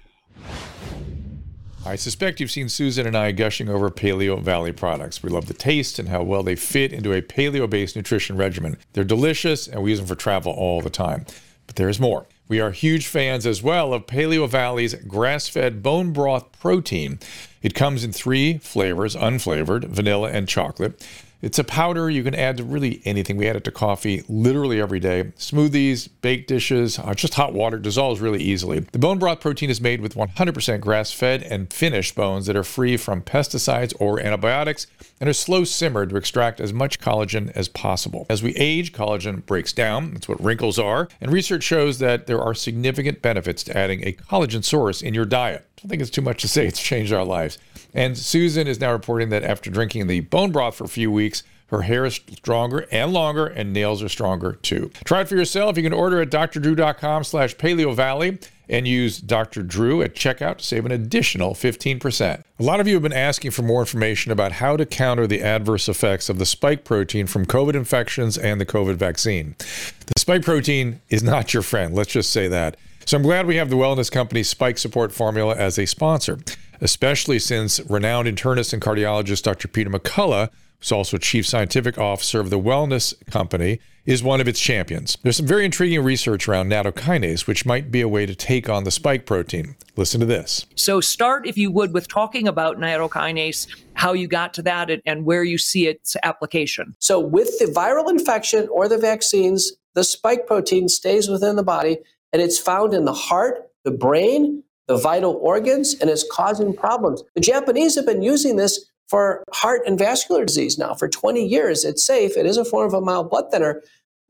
I suspect you've seen Susan and I gushing over Paleovalley products. We love the taste and how well they fit into a paleo based nutrition regimen. They're delicious and we use them for travel all the time. But there is more. We are huge fans as well of Paleovalley's grass fed bone broth protein. It comes in three flavors unflavored, vanilla, and chocolate. It's a powder you can add to really anything. We add it to coffee literally every day. Smoothies, baked dishes, uh, just hot water dissolves really easily. The bone broth protein is made with 100% grass fed and finished bones that are free from pesticides or antibiotics and a slow simmer to extract as much collagen as possible. As we age, collagen breaks down. That's what wrinkles are. And research shows that there are significant benefits to adding a collagen source in your diet. I don't think it's too much to say it's changed our lives. And Susan is now reporting that after drinking the bone broth for a few weeks, her hair is stronger and longer, and nails are stronger too. Try it for yourself. You can order at drdrew.com slash paleovalley and use Dr. Drew at checkout to save an additional 15%. A lot of you have been asking for more information about how to counter the adverse effects of the spike protein from COVID infections and the COVID vaccine. The spike protein is not your friend, let's just say that. So I'm glad we have the wellness company Spike Support Formula as a sponsor, especially since renowned internist and cardiologist Dr. Peter McCullough, who's also chief scientific officer of the wellness company, is one of its champions. There's some very intriguing research around nattokinase, which might be a way to take on the spike protein. Listen to this. So start, if you would, with talking about nattokinase, how you got to that, and, and where you see its application. So, with the viral infection or the vaccines, the spike protein stays within the body and it's found in the heart, the brain, the vital organs, and it's causing problems. The Japanese have been using this for heart and vascular disease now for 20 years. It's safe, it is a form of a mild blood thinner.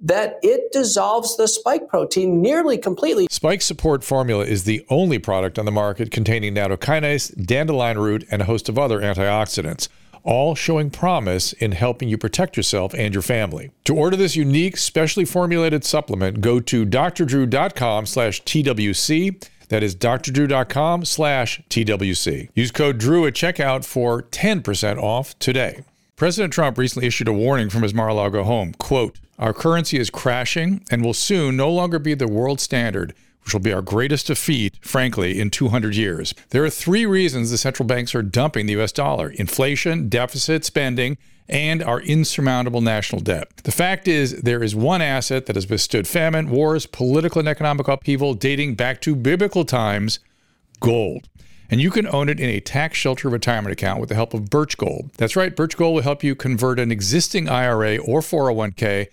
that it dissolves the spike protein nearly completely. Spike Support Formula is the only product on the market containing nattokinase, dandelion root, and a host of other antioxidants all showing promise in helping you protect yourself and your family. To order this unique, specially formulated supplement, go to drdrew.com slash TWC. That is drdrew.com slash TWC. Use code DREW at checkout for 10% off today. President Trump recently issued a warning from his Mar-a-Lago home. Quote, our currency is crashing and will soon no longer be the world standard which will be our greatest defeat, frankly, in 200 years. There are three reasons the central banks are dumping the US dollar inflation, deficit spending, and our insurmountable national debt. The fact is, there is one asset that has withstood famine, wars, political and economic upheaval dating back to biblical times gold. And you can own it in a tax shelter retirement account with the help of Birch Gold. That's right, Birch Gold will help you convert an existing IRA or 401k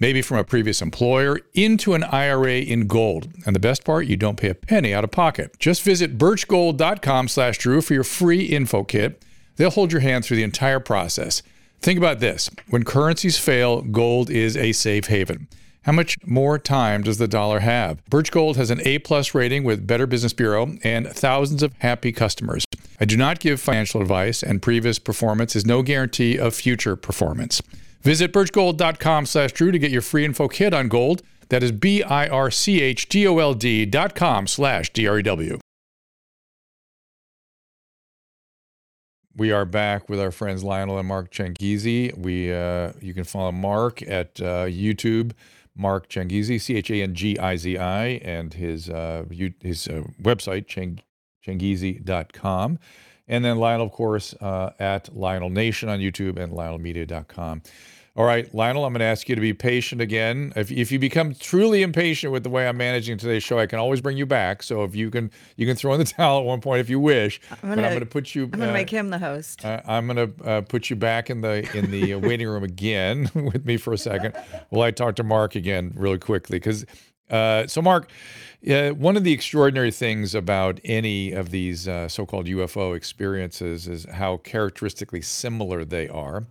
maybe from a previous employer, into an IRA in gold. And the best part, you don't pay a penny out of pocket. Just visit birchgold.com slash Drew for your free info kit. They'll hold your hand through the entire process. Think about this. When currencies fail, gold is a safe haven. How much more time does the dollar have? Birch Gold has an A plus rating with Better Business Bureau and thousands of happy customers. I do not give financial advice, and previous performance is no guarantee of future performance. Visit birchgold.com slash Drew to get your free info kit on gold. That is B I R C H G O L D dot com slash D R E W. We are back with our friends Lionel and Mark Changizi. We uh, you can follow Mark at uh, YouTube, Mark Changizi, C H A N G I Z I, and his uh, his uh, website chang, changizi.com. And then Lionel, of course, uh, at Lionel Nation on YouTube and lionelmedia.com. All right, Lionel, I'm going to ask you to be patient again. If, if you become truly impatient with the way I'm managing today's show, I can always bring you back. So if you can, you can throw in the [LAUGHS] towel at one point if you wish. I'm gonna, but I'm going to put you. I'm going to uh, make him the host. Uh, I'm going to uh, put you back in the in the uh, [LAUGHS] waiting room again [LAUGHS] with me for a second. While I talk to Mark again really quickly because. Uh, so, Mark, yeah, one of the extraordinary things about any of these uh, so called UFO experiences is how characteristically similar they are.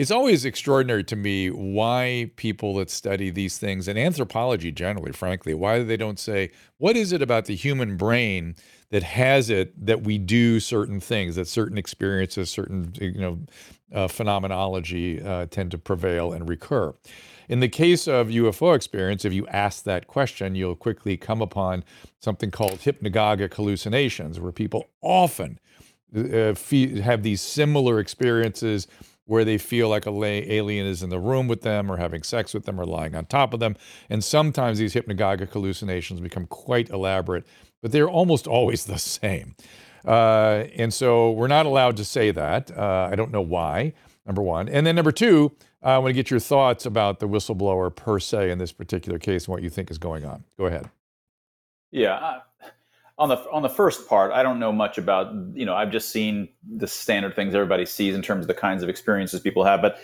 It's always extraordinary to me why people that study these things and anthropology generally, frankly, why they don't say, what is it about the human brain that has it that we do certain things, that certain experiences, certain you know uh, phenomenology uh, tend to prevail and recur. In the case of UFO experience, if you ask that question, you'll quickly come upon something called hypnagogic hallucinations, where people often uh, have these similar experiences where they feel like a alien is in the room with them or having sex with them or lying on top of them. And sometimes these hypnagogic hallucinations become quite elaborate, but they're almost always [LAUGHS] the same. Uh, and so we're not allowed to say that. Uh, I don't know why, number one. And then number two, I want to get your thoughts about the whistleblower per se in this particular case and what you think is going on. Go ahead. Yeah, uh, on the on the first part, I don't know much about. You know, I've just seen the standard things everybody sees in terms of the kinds of experiences people have. But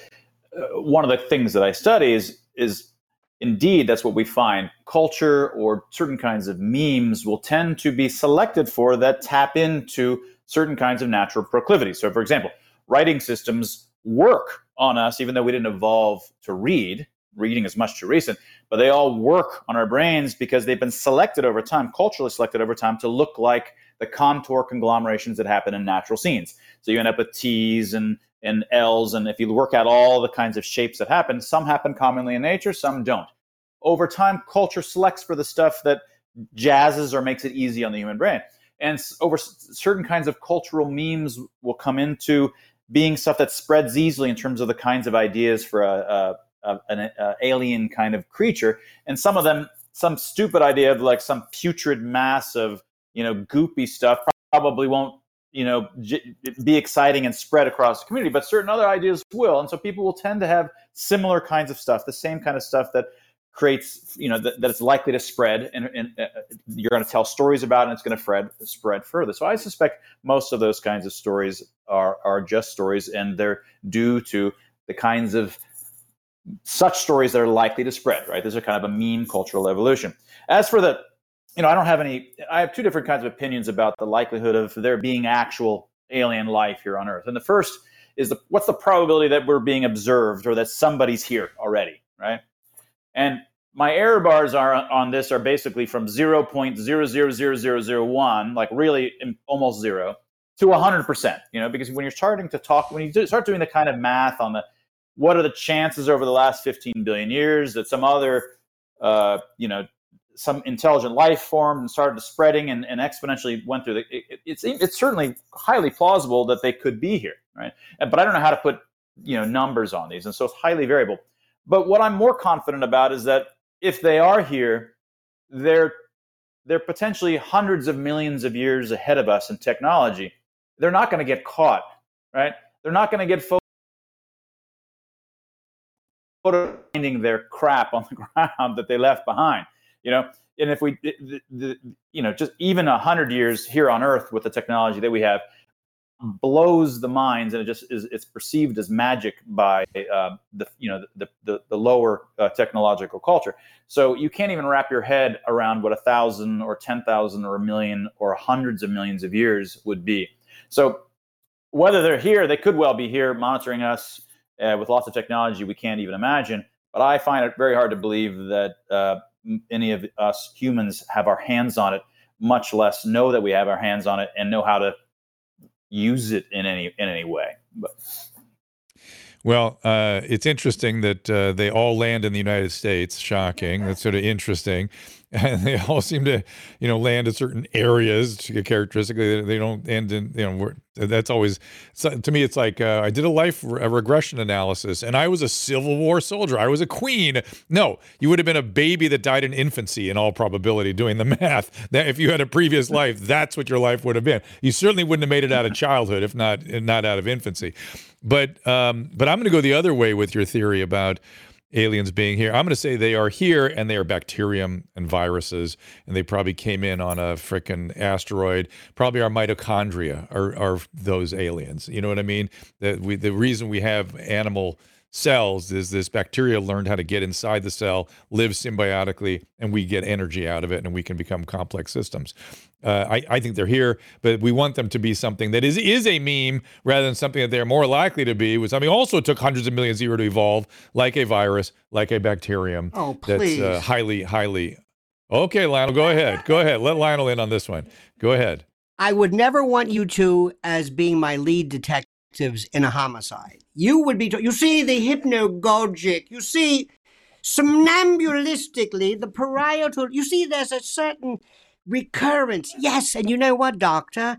uh, one of the things that I study is is indeed that's what we find. Culture or certain kinds of memes will tend to be selected for that tap into certain kinds of natural proclivities. So, for example, writing systems work on us, even though we didn't evolve to read. Reading is much too recent, but they all work on our brains because they've been selected over time, culturally selected over time, to look like the contour conglomerations that happen in natural scenes. So you end up with T's and and L's, and if you work out all the kinds of shapes that happen, some happen commonly in nature, some don't. Over time, culture selects for the stuff that jazzes or makes it easy on the human brain. And over certain kinds of cultural memes will come into being stuff that spreads easily in terms of the kinds of ideas for a, a, a an a alien kind of creature, and some of them, some stupid idea of like some putrid mass of you know goopy stuff probably won't you know j- be exciting and spread across the community, but certain other ideas will, and so people will tend to have similar kinds of stuff, the same kind of stuff that creates you know that, that it's likely to spread and, and uh, you're going to tell stories about it and it's going to spread spread further. So i suspect most of those kinds of stories are are just stories and they're due to the kinds of such stories that are likely to spread right? These are kind of a mean cultural evolution. As for the you know i don't have any i have two different kinds of opinions about the likelihood of there being actual alien life here on earth. And the first is the what's the probability that we're being observed or that somebody's here already right? And my error bars are on this are basically from 0.000001, like really almost zero, to 100%. You know, because when you're starting to talk, when you start doing the kind of math on the what are the chances over the last 15 billion years that some other, uh, you know, some intelligent life formed and started spreading and, and exponentially went through the, it, it's it's certainly highly plausible that they could be here, right? But I don't know how to put you know numbers on these, and so it's highly variable. But what I'm more confident about is that if they are here, they're they're potentially hundreds of millions of years ahead of us in technology. They're not going to get caught, right? They're not going to get finding their crap on the [LAUGHS] ground that they left behind. You know, and if we, the, the, you know, just even a hundred years here on Earth with the technology that we have, blows the minds and it just is it's perceived as magic by uh, the you know the the, the lower uh, technological culture so you can't even wrap your head around what a thousand or ten thousand or a million or hundreds of millions of years would be so whether they're here they could well be here monitoring us uh, with lots of technology we can't even imagine but i find it very hard to believe that uh, any of us humans have our hands on it much less know that we have our hands on it and know how to use it in any in any way. But well, uh, it's interesting that uh, they all land in the United States. Shocking. That's sort of interesting. [LAUGHS] And they all seem to, you know, land in certain areas characteristically. They don't end in, you know, that's always, to me, it's like uh, I did a life a regression analysis and I was a Civil War soldier. I was a queen. No, you would have been a baby that died in infancy in all probability doing the [LAUGHS] math. That if you had a previous life, that's what your life would have been. You certainly wouldn't have made it out of childhood, if not, not out of infancy. But um, but I'm going to go the other way with your theory about aliens being here. I'm going to say they are here and they are bacterium and viruses, and they probably came in on a freaking asteroid. Probably our mitochondria are, are those aliens. You know what I mean? That we the reason we have animal cells is this bacteria learned how to get inside the cell, live symbiotically, and we get energy out of it, and we can become complex systems. Uh, I, I, think they're here, but we want them to be something that is is a meme rather than something that they're more likely to be. Which I mean, also took hundreds of millions of years to evolve, like a virus, like a bacterium. Oh, please. That's uh, highly, highly. Okay, Lionel, go ahead. Go ahead. Let Lionel in on this one. Go ahead. I would never want you two as being my lead detectives in a homicide. You would be. you see the hypnagogic. You see somnambulistically the parietal. You see, there's a certain recurrence. Yes, and you know what, doctor?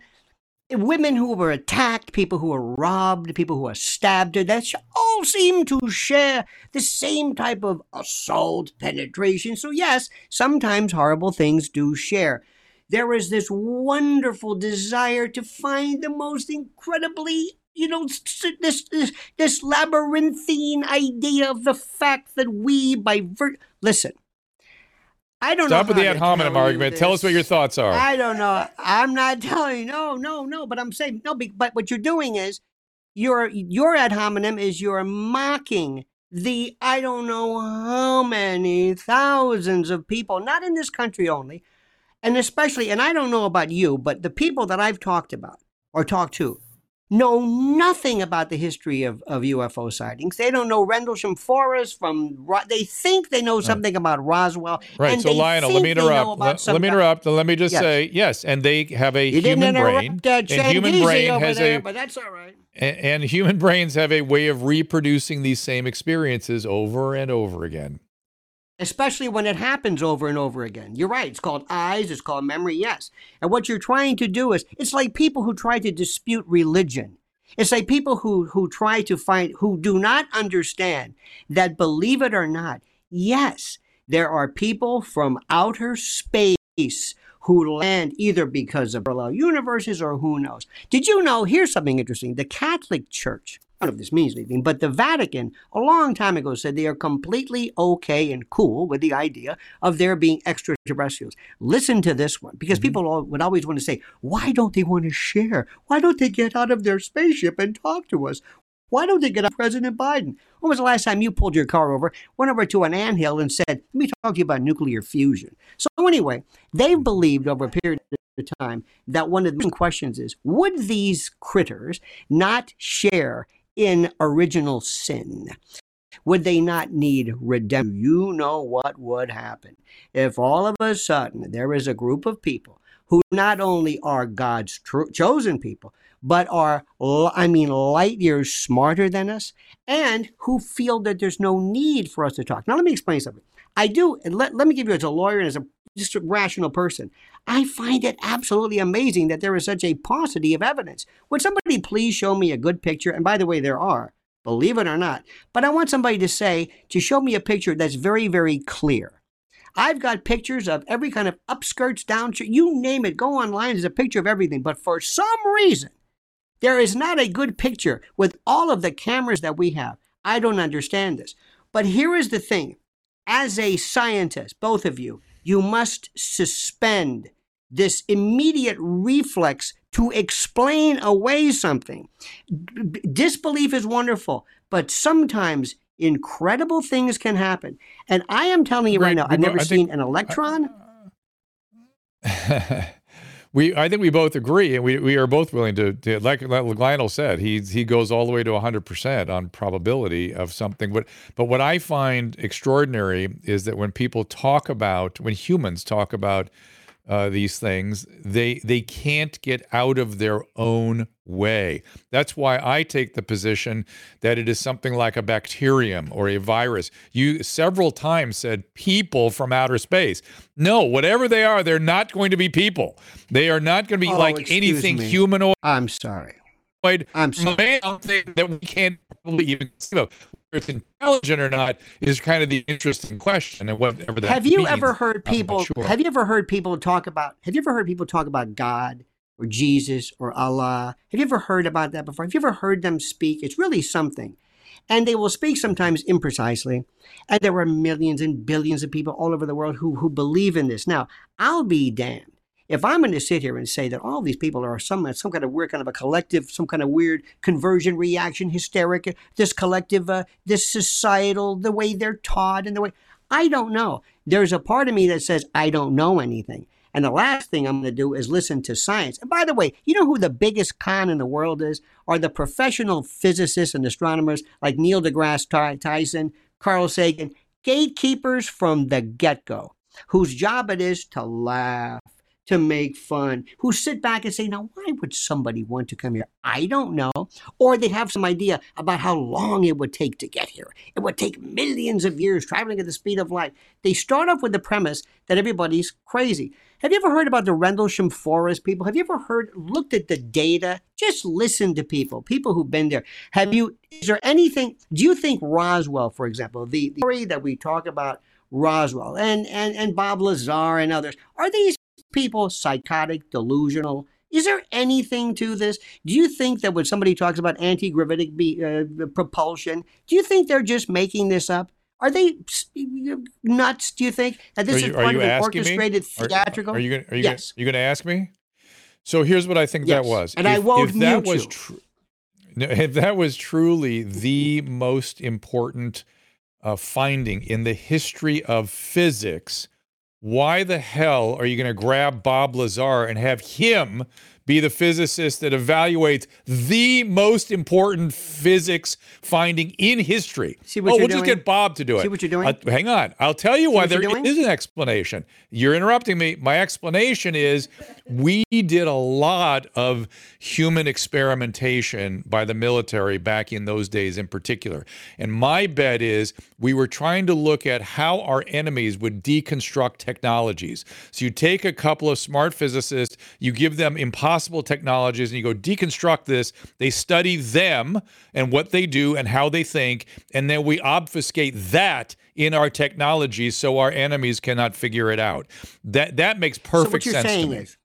Women who were attacked, people who were robbed, people who were stabbed, they all seem to share the same type of assault, penetration. So, yes, sometimes horrible things do share. There is this wonderful desire to find the most incredibly you know this this this labyrinthine idea of the fact that we by ver- listen I don't Stop know. with the ad hominem argument. Tell us what your thoughts are. I don't know. I'm not [LAUGHS] telling you. No, no, no. But I'm saying no. But what you're doing is your your ad hominem is you're mocking the I don't know how many thousands of people, not in this country only, and especially, and I don't know about you, but the people that I've talked about or talked to know nothing about the history of, of UFO sightings. They don't know Rendlesham Forest from. They think they know something right. about Roswell. Right. so Lionel, let me interrupt. Let, let, me interrupt. Let me just yes. say yes. And they have a you human brain. Uh, and human brain has there, a. But that's all right. And, and human brains have a way of reproducing these same experiences over and over again especially when it happens over and over again. You're right. It's called eyes, it's called memory, yes. And what you're trying to do is it's like people who try to dispute religion. It's like people who, who try to find, who do not understand that, believe it or not, yes, there are people from outer space who land either because of parallel universes or who knows. Did you know? Here's something interesting. The Catholic Church I don't know if this means anything, but the Vatican a long time ago said they are completely okay and cool with the idea of there being extraterrestrials. Listen to this one, because mm-hmm. people would always want to say, why don't they want to share? Why don't they get out of their spaceship and talk to us? Why don't they get up President Biden? When was the last time you pulled your car over, went over to an anthill and said, let me talk to you about nuclear fusion? So anyway, they've believed over a period of time that one of the questions is, would these critters not share in original sin. Would they not need redemption? You know what would happen if all of a sudden there is a group of people who not only are God's tr- chosen people, but are, I mean, light years smarter than us and who feel that there's no need for us to talk. Now, let me explain something. I do, and let, let me give you as a lawyer and as a just a rational person, I find it absolutely amazing that there is such a paucity of evidence. Would somebody please show me a good picture? And by the way, there are, believe it or not. But I want somebody to say, to show me a picture that's very, very clear. I've got pictures of every kind of upskirts, downskirts, you name it. Go online, there's a picture of everything. But for some reason, there is not a good picture with all of the cameras that we have. I don't understand this. But here is the thing as a scientist, both of you, you must suspend this immediate reflex to explain away something. Disbelief is wonderful, but sometimes incredible things can happen. And I am telling you right, right now, I've never seen an electron. [LAUGHS] we I think we both agree, and we, we are both willing to, to like, like Lionel said, he he goes all the way to 100% on probability of something. But but what I find extraordinary is that when people talk about when humans talk about uh, these things, they they can't get out of their own way. That's why I take the position that it is something like a bacterium or a virus. You several times said people from outer space. No, whatever they are, they're not going to be people. They are not going to be oh, like anything me. humanoid. I'm sorry. I'm sorry. Something that we can't probably even of it's intelligent or not is kind of the interesting question and whatever that have you means, ever heard people sure. have you ever heard people talk about have you ever heard people talk about god or jesus or allah? Have you ever heard about that before? Have you ever heard them speak? It's really something. And they will speak sometimes imprecisely. And there are millions and billions of people all over the world who who believe in this. Now i'll be damned if I'm going to sit here and say that all these people are some some kind of weird kind of a collective, some kind of weird conversion reaction, hysteric, this collective, uh, this societal, the way they're taught and the way I don't know. There's a part of me that says I don't know anything. And the last thing I'm going to do is listen to science. And by the way, you know who the biggest con in the world is? Are the professional physicists and astronomers like Neil deGrasse Tyson, Carl Sagan, gatekeepers from the get go, whose job it is to laugh to make fun, who sit back and say, now, why would somebody want to come here? I don't know. Or they have some idea about how long it would take to get here. It would take millions of years traveling at the speed of light. They start off with the premise that everybody's crazy. Have you ever heard about the Rendlesham Forest people? Have you ever heard, looked at the data? Just listen to people, people who've been there. Have you, is there anything, do you think Roswell, for example, the, the story that we talk about Roswell and, and, and Bob Lazar and others, are these people psychotic, delusional? Is there anything to this? Do you think that when somebody talks about anti gravitic uh, propulsion, do you think they're just making this up? Are they nuts? Do you think that this you, is part of an orchestrated me? theatrical? Are, are you going? Are you yes. Going to ask me? So here's what I think yes. that was. And if, I won't if that was tr- [LAUGHS] if that was truly the most important uh, finding in the history of physics, why the hell are you going to grab Bob Lazar and have him be the physicist that evaluates the most important physics finding in history. See what oh, you're we'll doing? just get Bob to do it. See what you're doing? Uh, hang on. I'll tell you See why there is an explanation. You're interrupting me. My explanation is we did a lot of human experimentation by the military back in those days in particular. And my bet is we were trying to look at how our enemies would deconstruct technologies. So you take a couple of smart physicists, you give them impossible possible technologies and you go deconstruct this. They study them and what they do and how they think, and then we obfuscate that in our technology so our enemies cannot figure it out. That that makes perfect so sense to me. Is,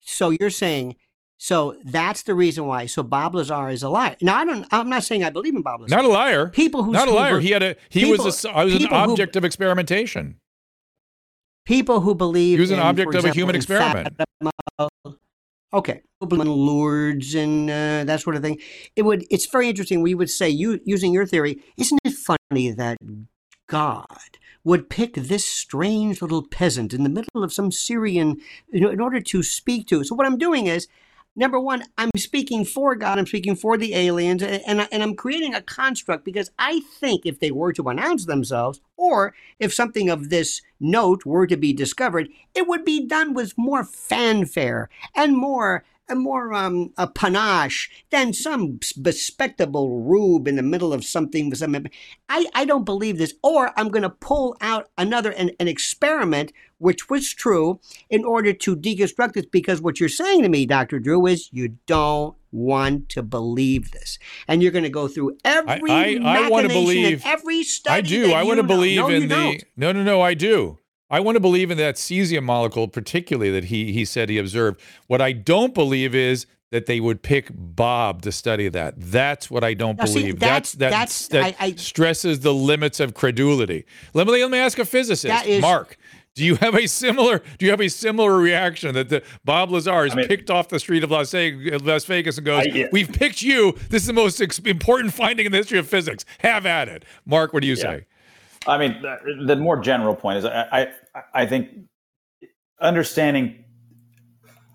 so you're saying so that's the reason why. So Bob Lazar is a liar. Now I don't. I'm not saying I believe in Bob Lazar. Not a liar. People who not a liar. He had a. He people, was a. was an object who, of experimentation. People who believe he was an in, object of example, a human experiment. Okay, Lourdes and uh, that sort of thing. It would. It's very interesting. We would say, you using your theory, isn't it funny that God would pick this strange little peasant in the middle of some Syrian, you know, in order to speak to? So what I'm doing is, number one, I'm speaking for God. I'm speaking for the aliens, and, and, and I'm creating a construct because I think if they were to announce themselves, or if something of this note were to be discovered, it would be done with more fanfare and more a more um, a panache than some bespectable rube in the middle of something. Some, I, I don't believe this. Or I'm going to pull out another an, an experiment which was true in order to deconstruct this. Because what you're saying to me, Dr. Drew, is you don't want to believe this, and you're going to go through every I, I, I want to believe every study. I do. I want to believe no, in the. Don't. No, no, no. I do. I want to believe in that cesium molecule, particularly that he he said he observed. What I don't believe is that they would pick Bob to study that. That's what I don't Now, see, believe. that's- that's, that's- that I- I- stresses the limits of credulity. Let me let me ask a physicist, That is- Mark. Do you have a similar Do you have a similar reaction that the Bob Lazar is I mean- picked off the street of Las Vegas, Las Vegas and goes, I- yeah. "We've picked you. This is the most ex- important finding in the history of physics. Have at it." Mark, what do you say? I mean, the, the more general point is I, I I think understanding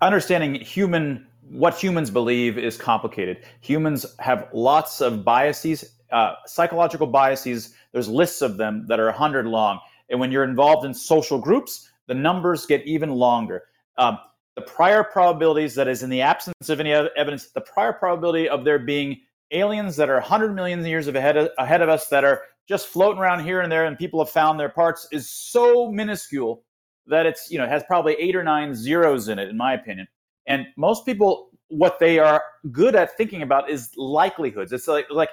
understanding human what humans believe is complicated. Humans have lots of biases, uh, psychological biases. There's lists of them that are a hundred long, and when you're involved in social groups, the numbers get even longer. Um, the prior probabilities, that is, in the absence of any evidence, the prior probability of there being aliens that are 100 million years ahead, of, ahead of us that are just floating around here and there and people have found their parts is so minuscule that it's, you know, has probably eight or nine zeros in it, in my opinion. And most people, what they are good at thinking about is likelihoods. It's like, like,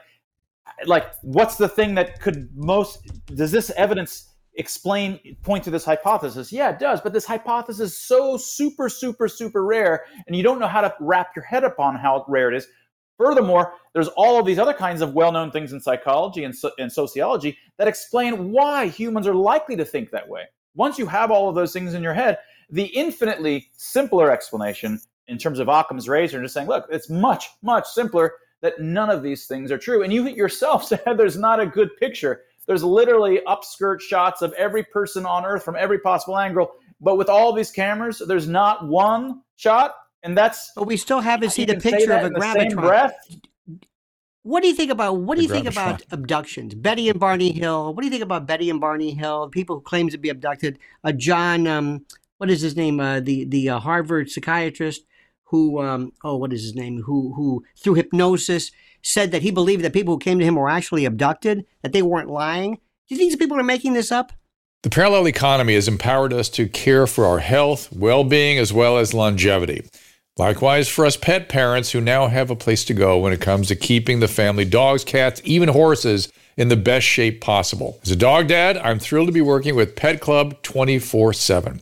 like, what's the thing that could most, does this evidence explain point to this hypothesis yeah it does but this hypothesis is so super super super rare and you don't know how to wrap your head upon how rare it is furthermore there's all of these other kinds of well-known things in psychology and, so, and sociology that explain why humans are likely to think that way. Once you have all of those things in your head the infinitely simpler explanation in terms of occam's razor and just saying look it's much much simpler that none of these things are true. And you yourself [LAUGHS] said there's not a good picture. There's literally upskirt shots of every person on Earth from every possible angle. But with all these cameras, there's not one shot, and that's. But we still haven't seen you a picture of a in graviton. breath. What do you think about what do you think about abductions? Betty and Barney Hill. What do you think about Betty and Barney Hill? People who claim to be abducted. Uh, John, um, what is his name? Uh, the the uh, Harvard psychiatrist who, um, oh, what is his name? Who who through hypnosis said that he believed that people who came to him were actually abducted, that they weren't lying. Do you think these people are making this up? The parallel economy has empowered us to care for our health, well being, as well as longevity. Likewise, for us pet parents who now have a place to go when it comes to keeping the family dogs, cats, even horses in the best shape possible. As a dog dad, I'm thrilled to be working with Pet Club 24 7,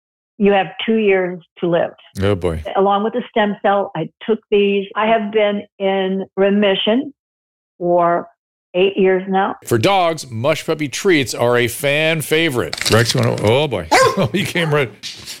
You have two years to live. Oh boy. Along with the stem cell, I took these. I have been in remission for eight years now. For dogs, mush puppy treats are a fan favorite. Rex went, oh boy. [LAUGHS] Oh, he came right.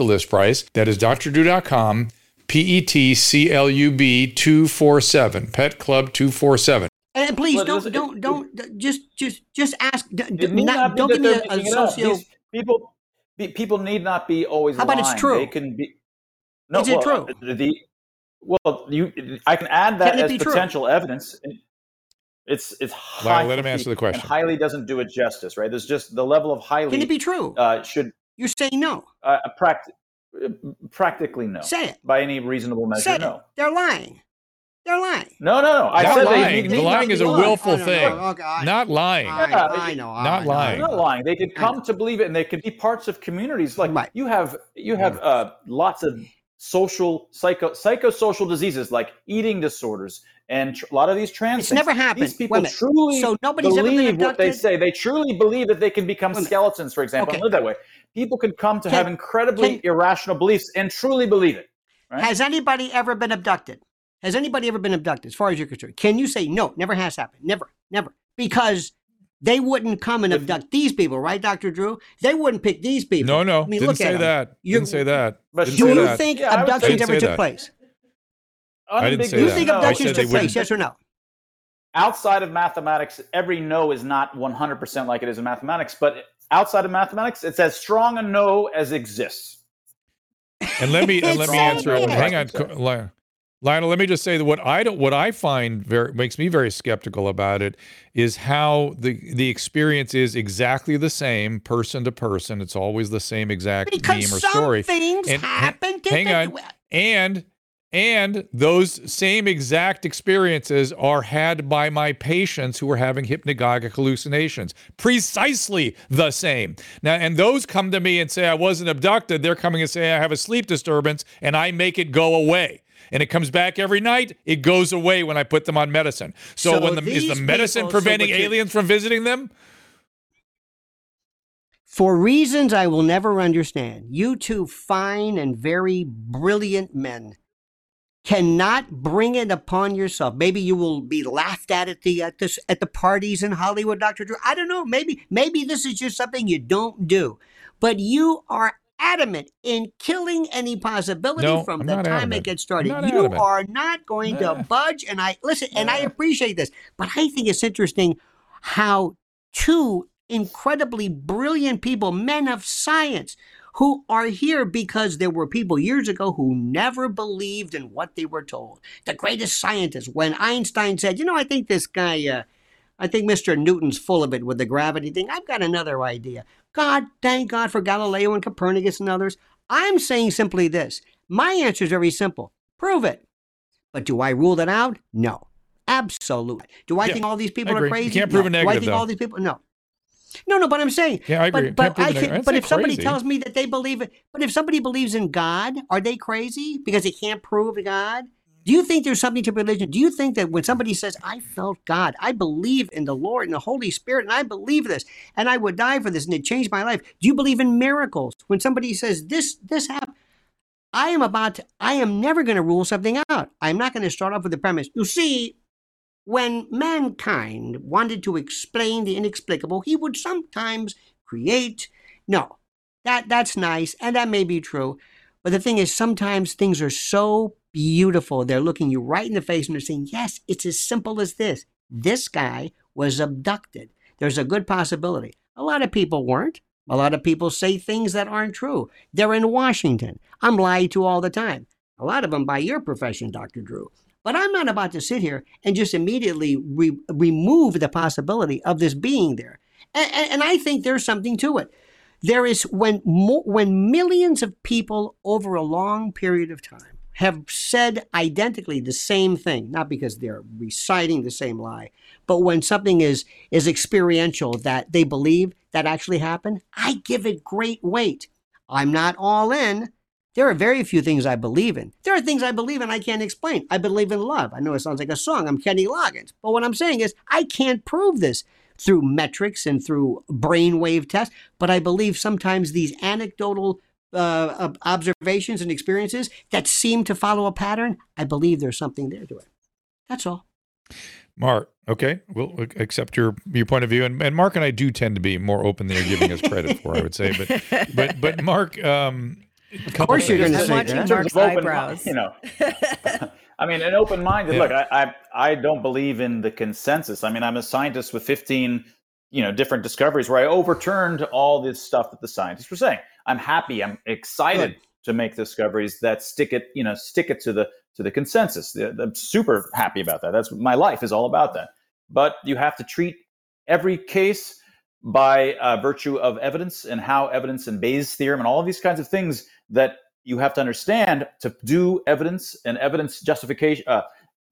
the list price. That is drdrew.com, E P-E-T-C-L-U-B 247, petclub247. And please Well, don't it- don't it- don't just just just ask. d- d- It need not- not don't give me a, a making socio. People, be- people need not be always. How about it's true? They can be. No, Is it well, true? uh, The well, you. I can add that Can it as be true? potential evidence. It's it's high, let him answer the question. highly doesn't do it justice, right? There's just the level of highly. Can it be true? Uh, should You're saying no. uh, pract- uh, practically no. Say it. by any reasonable measure. Say it. no. They're lying. They're lying. No, no, no. I Not said they lying. need The lying is a Oh, willful no, no, thing. okay, I- Not lying. I, Yeah, I know. I not know, lying. They're not lying. They could come to believe it, and they could be parts of communities. Like Right. you have, you have uh, lots of social psycho psychosocial diseases like eating disorders and tr- a lot of these trans. It's things. never happened. These people truly So nobody's ever been believe what they say. They truly believe that they can become Wait a minute. skeletons, for example, and live that way. People can come to Can- have incredibly can- irrational beliefs and truly believe it. Right? Has anybody ever been abducted? Has anybody ever been abducted? As far as you're concerned, can you say no? Never has happened. Never, never, because they wouldn't come and abduct these people, right, Doctor Drew? They wouldn't pick these people. No, no. I mean, didn't look say at 'em. that. You're- Didn't say that. But Didn't Do say you that. think Yeah, I would say- abductions ever took that. place? I didn't say Do you that. think No, I abductions said they took place? Yes or no? outside of mathematics, every no is not 100% like it is in mathematics, but outside of mathematics, it's as strong a no as exists. And let me [LAUGHS] and let me answer it. Hang on, Lionel. Let me just say that what I don't, what I find very makes me very skeptical about it is how the the experience is exactly the same person to person. It's always the same exact Because meme or some story. things And- happen. hang on. and and those same exact experiences are had by my patients who are having hypnagogic hallucinations. Precisely the same. Now and those come to me and say i wasn't abducted. They're coming and say i have a sleep disturbance and i make it go away. And it comes back every night it goes away when i put them on medicine. So, So when the, is the medicine people- so preventing you- aliens from visiting them? For reasons I will never understand, you two fine and very brilliant men cannot bring it upon yourself. Maybe you will be laughed at at the at this at the parties in Hollywood, Dr. Drew. I don't know. Maybe maybe this is just something you don't do. But you are adamant in killing any possibility No, from I'm the time adamant. it gets started. You adamant. are not going Nah. to budge. And I listen, and I appreciate this, but I think it's interesting how two incredibly brilliant people, men of science, who are here because there were people years ago who never believed in what they were told. The greatest scientists, when Einstein said, you know, I think this guy, uh, I think Mr. Newton's full of it with the gravity thing. I've got another idea. God, thank God for Galileo and Copernicus and others. I'm saying simply this. My answer is very simple. Prove it. But do I rule that out? No. Absolutely. Do I Yeah, think all these people are You crazy? can't prove No. a Do I think though. all these people? No. No, no, but I'm saying. Yeah, I agree. But, but I can, but if somebody tells me that they believe it, but if somebody believes in God, are they crazy because they can't prove God? Do you think there's something to religion? Do you think that when somebody says, I felt God, I believe in the Lord and the Holy Spirit, and I believe this, and I would die for this, and it changed my life? Do you believe in miracles? When somebody says, This, this happened, I am about to, I am never going to rule something out. I'm not going to start off with the premise. You see, when mankind wanted to explain the inexplicable, he would sometimes create. No, that that's nice, and that may be true. But the thing is, sometimes things are so beautiful. They're looking you right in the face and they're saying, Yes, it's as simple as this. This guy was abducted. There's a good possibility. A lot of people weren't. A lot of people say things that aren't true. They're in Washington. I'm lied to all the time. A lot of them by your profession, Dr. Drew. But I'm not about to sit here and just immediately re- remove the possibility of this being there. And, and, I think there's something to it. There is when mo- when millions of people over a long period of time have said identically the same thing, not because they're reciting the same lie, but when something is is experiential that they believe that actually happened, I give it great weight. I'm not all in. There are very few things I believe in. There are things I believe in I can't explain. I believe in love. I know it sounds like a song. I'm Kenny Loggins. But what I'm saying is I can't prove this through metrics and through brainwave tests, but I believe sometimes these anecdotal uh, observations and experiences that seem to follow a pattern, I believe there's something there to it. That's all. Mark, okay, we'll accept your your point of view, and, and Mark and I do tend to be more open than you're giving us credit for. I would say, but but but Mark, um, a couple course you're things. gonna I'm say watching that. In terms Mark's of open eyebrows. You know, [LAUGHS] I mean, an open-minded Yeah. look. I, I I don't believe in the consensus. I mean, I'm a scientist with 15, you know, different discoveries where I overturned all this stuff that the scientists were saying. I'm happy. I'm excited to make discoveries that stick it, you know, stick it to the to the consensus. I'm super happy about that. That's my life is all about that. But you have to treat every case by uh, virtue of evidence and how evidence and Bayes' theorem and all of these kinds of things that you have to understand to do evidence and evidence justification, uh,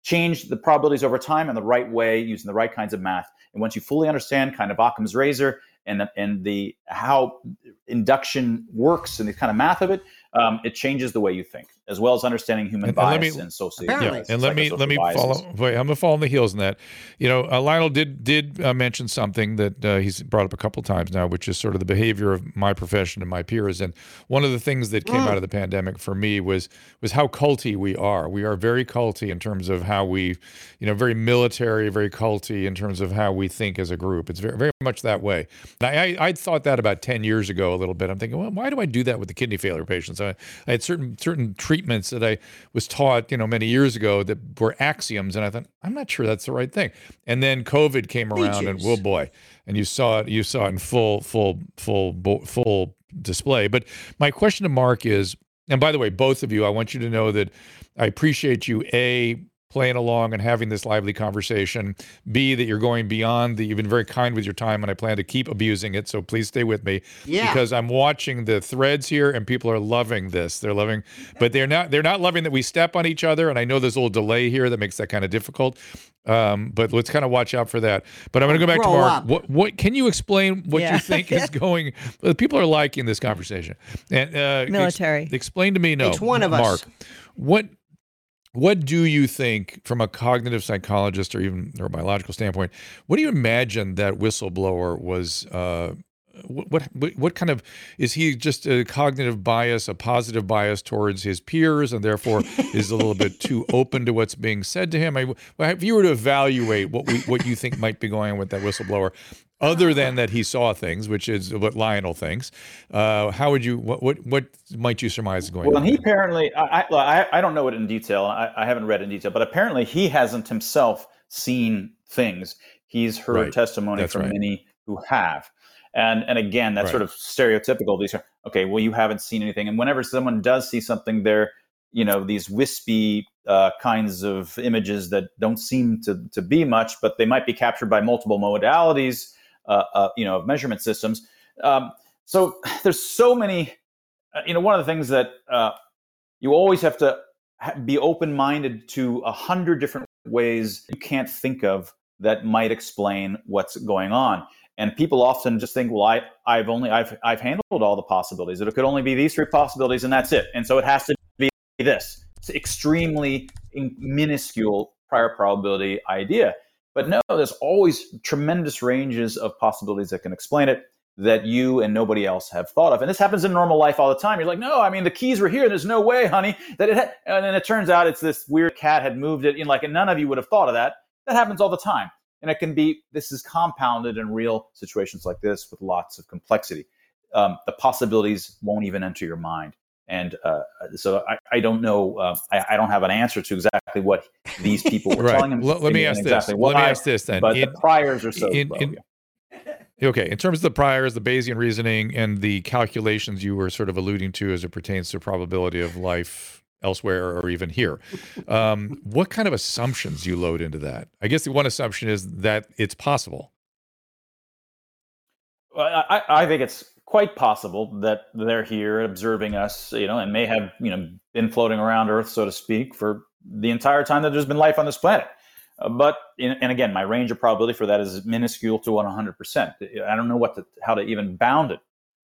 change the probabilities over time in the right way using the right kinds of math. And once you fully understand kind of Occam's razor and and the how induction works and the kind of math of it, um, it changes the way you think, as well as understanding human And- and let bias me- and social. Apparently. Yeah, and let me let me biases. follow. Wait, I'm gonna fall on the heels in that. You know, uh, Lionel did did uh, mention something that uh, he's brought up a couple times now, which is sort of the behavior of my profession and my peers. And one of the things that came out of the pandemic for me was was how culty we are. We are very culty in terms of how we, you know, very military, very culty in terms of how we think as a group. It's very very much that way. And I I, I thought that about ten years ago a little bit. I'm thinking, well, why do I do that with the kidney failure patients? I, I had certain certain treatments that I was taught, you know, many years ago that were axioms, and I thought I'm not sure that's the right thing. And then COVID came around, and oh boy, and you saw it, you saw it in full, full, full, full display. But my question to Mark is, and by the way, both of you, I want you to know that I appreciate you a playing along and having this lively conversation. B that you're going beyond. That you've been very kind with your time, and I plan to keep abusing it. So please stay with me Yeah. because I'm watching the threads here, and people are loving this. They're loving, but they're not. They're not loving that we step on each other. And I know there's a little delay here that makes that kind of difficult. Um, but let's kind of watch out for that. But I'm going to go back to Mark. up. What what can you explain what Yeah. you think is [LAUGHS] going? People are liking this conversation. And uh, ex- Military. explain to me, no, It's one of us. Mark. What what do you think, from a cognitive psychologist or even neurobiological standpoint, what do you imagine that whistleblower was? Uh, what, what what kind of is he just a cognitive bias, a positive bias towards his peers, and therefore is a little bit too [LAUGHS] open to what's being said to him? I, well, if you were to evaluate what we what you think might be going on with that whistleblower, other than that he saw things, which is what Lionel thinks, uh, how would you what what what might you surmise is going Well, on? and he there? apparently, I, I, I don't know it in detail. I, I haven't read it in detail, but apparently he hasn't himself seen things. He's heard Right. testimony That's from right. many who have. And, and again, that's Right. sort of stereotypical. These are, okay, well, you haven't seen anything. And whenever someone does see something, they're, you know, these wispy uh, kinds of images that don't seem to, to be much, but they might be captured by multiple modalities, uh, uh, you know, of measurement systems. Um, so [SIGHS] there's so many, uh, you know, one of the things that uh, you always have to be open-minded to a hundred different ways you can't think of that might explain what's going on. And people often just think, well, I, I've only, I've, I've handled all the possibilities. It could only be these three possibilities, and that's it. And so it has to be this. It's extremely in- minuscule prior probability idea. But no, there's always tremendous ranges of possibilities that can explain it that you and nobody else have thought of. And this happens in normal life all the time. You're like, no, I mean, the keys were here. There's no way, honey, that it had. And then it turns out it's this weird cat had moved it. Know, like, and none of you would have thought of that. That happens all the time. And it can be, this is compounded in real situations like this with lots of complexity. Um, the possibilities won't even enter your mind. And uh, so I, I don't know, uh, I, I don't have an answer to exactly what these people were [LAUGHS] Right. telling him. Let- let me ask this. exactly Let me ask this then. But In- the priors are so in- in- Okay, in terms of the priors, the Bayesian reasoning, and the calculations you were sort of alluding to as it pertains to probability of life elsewhere or even here, um, [LAUGHS] what kind of assumptions you load into that? I guess the one assumption is that it's possible. Well, I, I think it's quite possible that they're here observing us, you know, and may have, you know, been floating around Earth, so to speak, for the entire time that there's been life on this planet. Uh, but, in, and again, my range of probability for that is minuscule to 100%. I don't know what to, how to even bound it.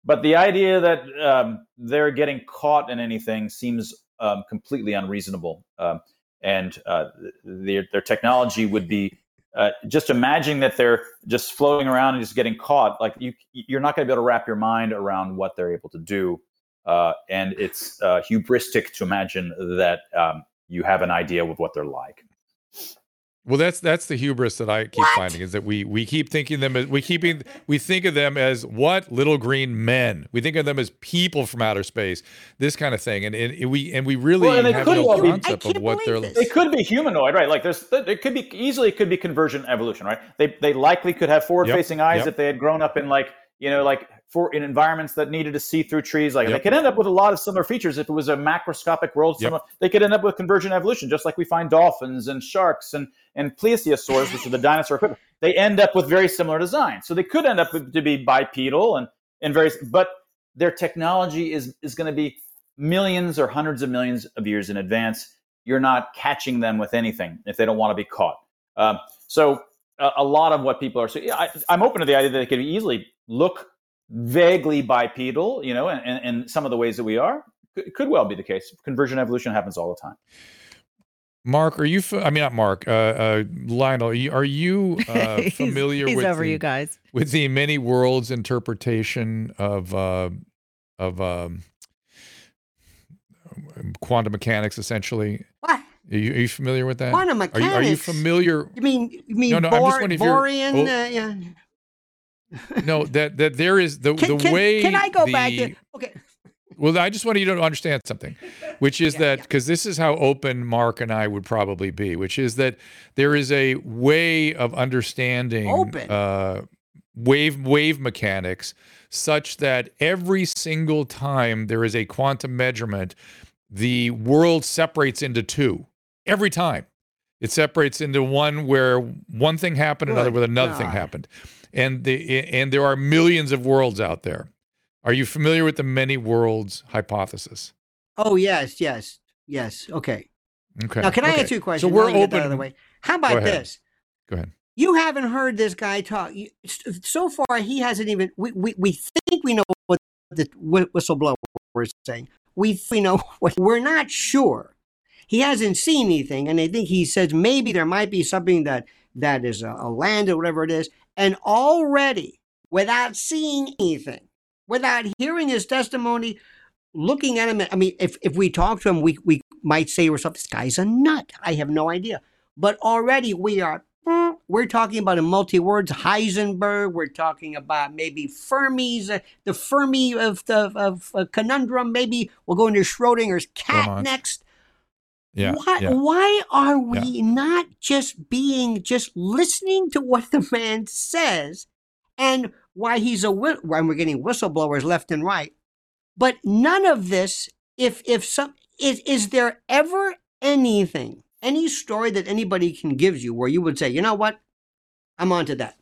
But the idea that um, they're getting caught in anything seems um, completely unreasonable. Um, and uh, their, their technology would be uh, just imagining that they're just floating around and just getting caught. Like you, you're not going to be able to wrap your mind around what they're able to do. Uh, and it's uh, hubristic to imagine that um, you have an idea of what they're like. Well, that's that's the hubris that I keep finding is that we we keep thinking them as we keeping we think of them as what little green men. We think of them as people from outer space, this kind of thing, and, and we and we really Well, and they have could no well be- of what they're. They could be humanoid, right? Like there's, it could be easily, it could be convergent evolution, right? They they likely could have forward-facing eyes yep. if they had grown up in like you know like for in environments that needed to see through trees. Like Yep. they could end up with a lot of similar features if it was a macroscopic world. Yep. Similar, they could end up with convergent evolution, just like we find dolphins and sharks and and plesiosaurs, which are the dinosaur equivalent. They end up with very similar designs, so they could end up with, to be bipedal and and various, but their technology is is going to be millions or hundreds of millions of years in advance you're not catching them with anything if they don't want to be caught. Um, so a, a, lot of what people are saying, I, am open to the idea that it could easily look vaguely bipedal, you know, and, in some of the ways that we are. It could well be the case. Conversion evolution happens all the time. Mark, are you? I mean, not Mark. Uh, uh, Lionel, are you uh, [LAUGHS] familiar he's, he's with over the, you guys with the many worlds interpretation of uh, of um, quantum mechanics? Essentially, what? Are you, are you familiar with that? Quantum mechanics. Are you, are you familiar? You mean you mean no, no, Bohr, I'm just wondering Borean? Oh, uh, yeah. no, that that there is the can, the can, way. Can I go the, back? To, okay. Well, I just want you to understand something, which is Yeah, that yeah. because this is how open Mark and I would probably be, which is that there is a way of understanding Open. Uh, wave wave mechanics such that every single time there is a quantum measurement, the world separates into two. Every time, it separates into one where one thing happened, another Good where another thing happened, and the and there are millions of worlds out there. Are you familiar with the many worlds hypothesis? Oh yes, yes, yes. Okay. Okay. Now, can I okay. ask you a question? So we're get open. out of the way. How about ahead. this? Go ahead. You haven't heard this guy talk. So far, he hasn't even. We, we, we think we know what the whistleblower is saying. We we know [LAUGHS] what we're not sure. He hasn't seen anything, and I think he says maybe there might be something that that is a, a land or whatever it is. And already, without seeing anything, without hearing his testimony, looking at him, I mean, if if we talk to him, we we might say to ourselves, "This guy's a nut." I have no idea, but already we are we're talking about in multi words Heisenberg. We're talking about maybe Fermi's, uh, the Fermi of the of, uh, conundrum. Maybe we'll go into Schrodinger's cat next. Yeah. why, yeah. why are we not just being just listening to what the man says, and why he's a when we're getting whistleblowers left and right, but none of this. If if some is is there ever anything any story that anybody can give you where you would say, you know what, I'm onto that.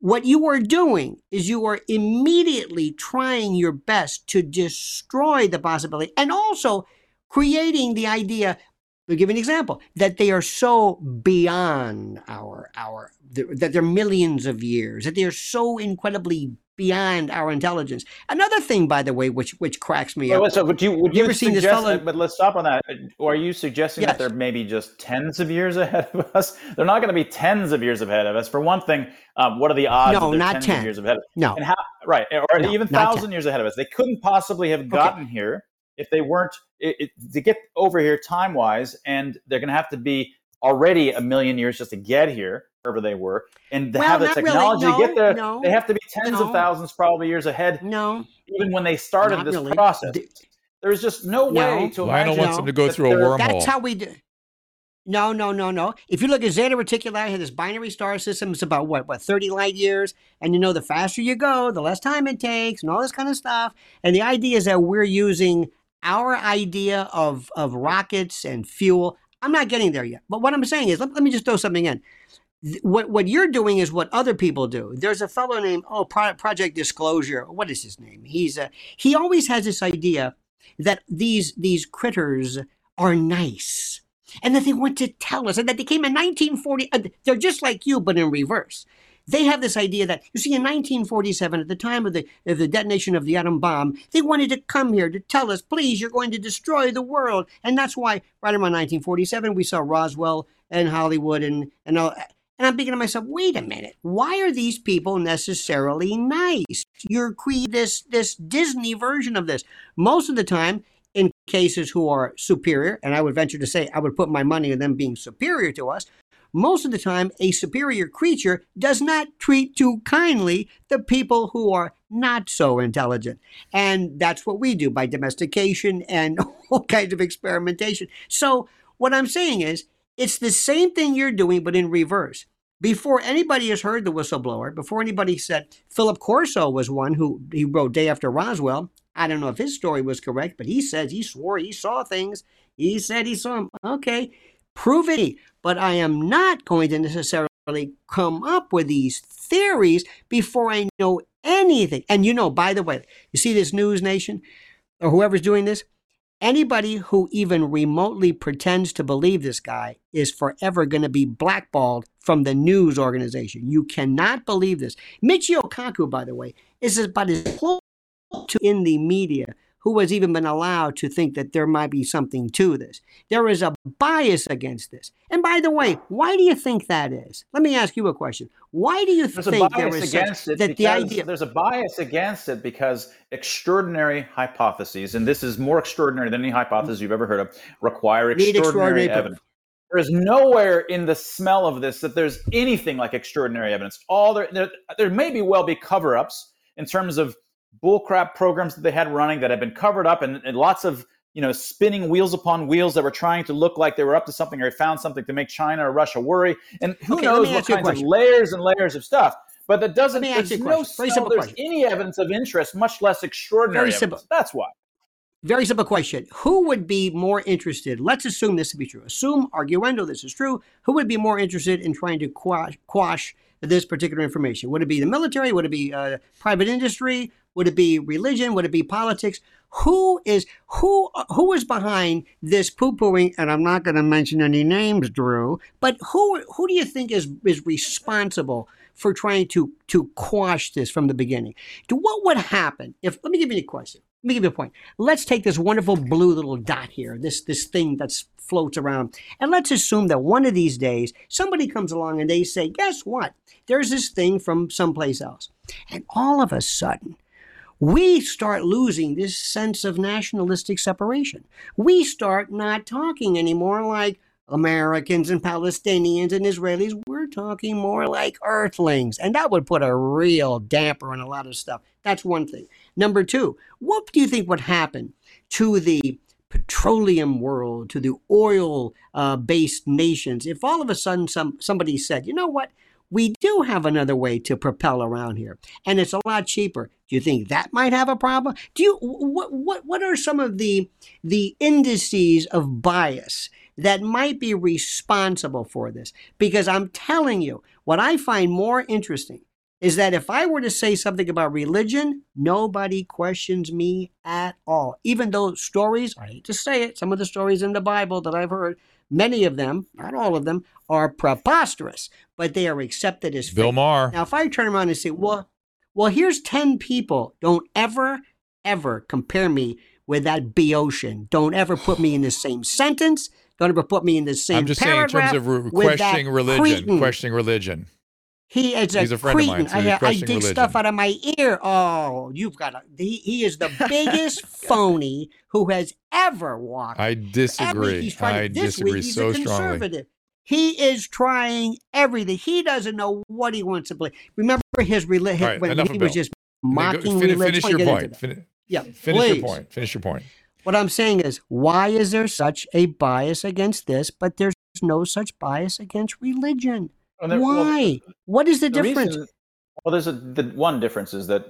What you are doing is you are immediately trying your best to destroy the possibility and also creating the idea. We'll give you an example that they are so beyond our our that they're millions of years that they are so incredibly beyond our intelligence. Another thing, by the way, which which cracks me Well, up. so would you would You you, ever seen this fellow- But let's stop on that. Are you suggesting Yes. that they're maybe just tens of years ahead of us? They're not going to be tens of years ahead of us. For one thing, um, what are the odds? No, not tens 10. of years ahead? No, And how? Right, or No, even thousand years ahead of us. They couldn't possibly have gotten here if they weren't it, it, to get over here time wise, and they're going to have to be already a million years just to get here, wherever they were, and to Well, have the not really. technology to No, get there. no, they have to be tens no. of thousands, probably years ahead, no, even when they started Not this really. process. Th- There's just no, No. way to Lionel imagine wants No. them to go through a they're- wormhole. That's how we do. No, no, no, no. If you look at Zeta Reticuli, had this binary star system. It's about what, what, thirty light years, and you know, the faster you go, the less time it takes, and all this kind of stuff. And the idea is that we're using our idea of of rockets and fuel. I'm not getting there yet, but what I'm saying is, let, let me just throw something in. What what you're doing is what other people do. There's a fellow named oh Pro- Project Disclosure. What is his name? He's a, he always has this idea that these these critters are nice and that they want to tell us and that they came in 1940 uh, they're just like you but in reverse they have this idea that you see in 1947 at the time of the of the detonation of the atom bomb they wanted to come here to tell us please you're going to destroy the world and that's why right around 1947 we saw Roswell and Hollywood and and all and I'm thinking to myself, wait a minute, why are these people necessarily nice? You're creating this this Disney version of this. Most of the time, in cases who are superior, and I would venture to say I would put my money on them being superior to us, most of the time a superior creature does not treat too kindly the people who are not so intelligent. And that's what we do by domestication and [LAUGHS] all kinds of experimentation. So what I'm saying is it's the same thing you're doing, but in reverse. Before anybody has heard the whistleblower, before anybody said Philip Corso was one who he wrote Day After Roswell. I don't know if his story was correct, but he says he swore he saw things. He said he saw them. Okay, prove it. But I am not going to necessarily come up with these theories before I know anything. And you know, by the way, you see this News Nation or whoever's doing this, Anybody who even remotely pretends to believe this guy is forever going to be blackballed from the news organization. You cannot believe this. Michio Kaku, by the way, is about as close to in the media who has even been allowed to think that there might be something to this. There is a bias against this. And by the way, why do you think that is? Let me ask you a question. Why do you there's think there is against such, that the idea there's a bias against it because extraordinary hypotheses, and this is more extraordinary than any hypothesis you've ever heard of, require extraordinary, extraordinary proof. evidence. There is nowhere in the smell of this that there's anything like extraordinary evidence. All there, there, there may be well be cover-ups in terms of bullcrap programs that they had running that had been covered up, and, and lots of you know spinning wheels upon wheels that were trying to look like they were up to something or found something to make China or Russia worry. And who Okay, knows what ask you a kinds of layers and layers of stuff. But that doesn't. There's no simple there's question. any evidence of interest, much less extraordinary Very simple. evidence. That's why. Very simple question. Who would be more interested? Let's assume this to be true. Assume, arguendo, this is true. Who would be more interested in trying to quash, quash this particular information? Would it be the military? Would it be uh, private industry? Would it be religion? Would it be politics? Who is who? Who is behind this poo-pooing? And I'm not going to mention any names, Drew. But who who do you think is is responsible for trying to to quash this from the beginning? To what would happen if? Let me give you a question. Let me give you a point. Let's take this wonderful blue little dot here, this this thing that's floats around, and let's assume that one of these days somebody comes along and they say, "Guess what? There's this thing from someplace else," and all of a sudden, we start losing this sense of nationalistic separation. We start not talking anymore like Americans and Palestinians and Israelis. We're talking more like earthlings. And that would put a real damper on a lot of stuff. That's one thing. Number two, what do you think would happen to the petroleum world, to the oil uh, based nations, if all of a sudden some, somebody said, you know what? We do have another way to propel around here, and it's a lot cheaper. You think that might have a problem? Do you what what what are some of the the indices of bias that might be responsible for this? Because I'm telling you, what I find more interesting is that if I were to say something about religion, nobody questions me at all. Even though stories, I hate to say it, some of the stories in the Bible that I've heard, many of them, not all of them, are preposterous, but they are accepted as Bill faith. Maher. Now, if I turn around and say, well, well, here's 10 people, don't ever, ever compare me with that Boeotian. Don't ever put me in the same [SIGHS] sentence. Don't ever put me in the same I'm just saying in terms of re- questioning religion, cretin. questioning religion. He is a, He's a friend of mine, so I, I dig religion. stuff out of my ear. Oh, you've got a. He, he is the biggest [LAUGHS] phony who has ever walked. I disagree. I disagree week he's so a strongly. Conservative. He is trying everything. He doesn't know what he wants to believe. Remember his religion All right, when enough he of was Bill. just mocking fin- religion. Finish your wanna get into point. Fin- Yeah, finish please. your point. Finish your point. What I'm saying is, why is there such a bias against this, but there's no such bias against religion? And there- well, Why? what is the, the difference? reason- well, there's a the one difference is that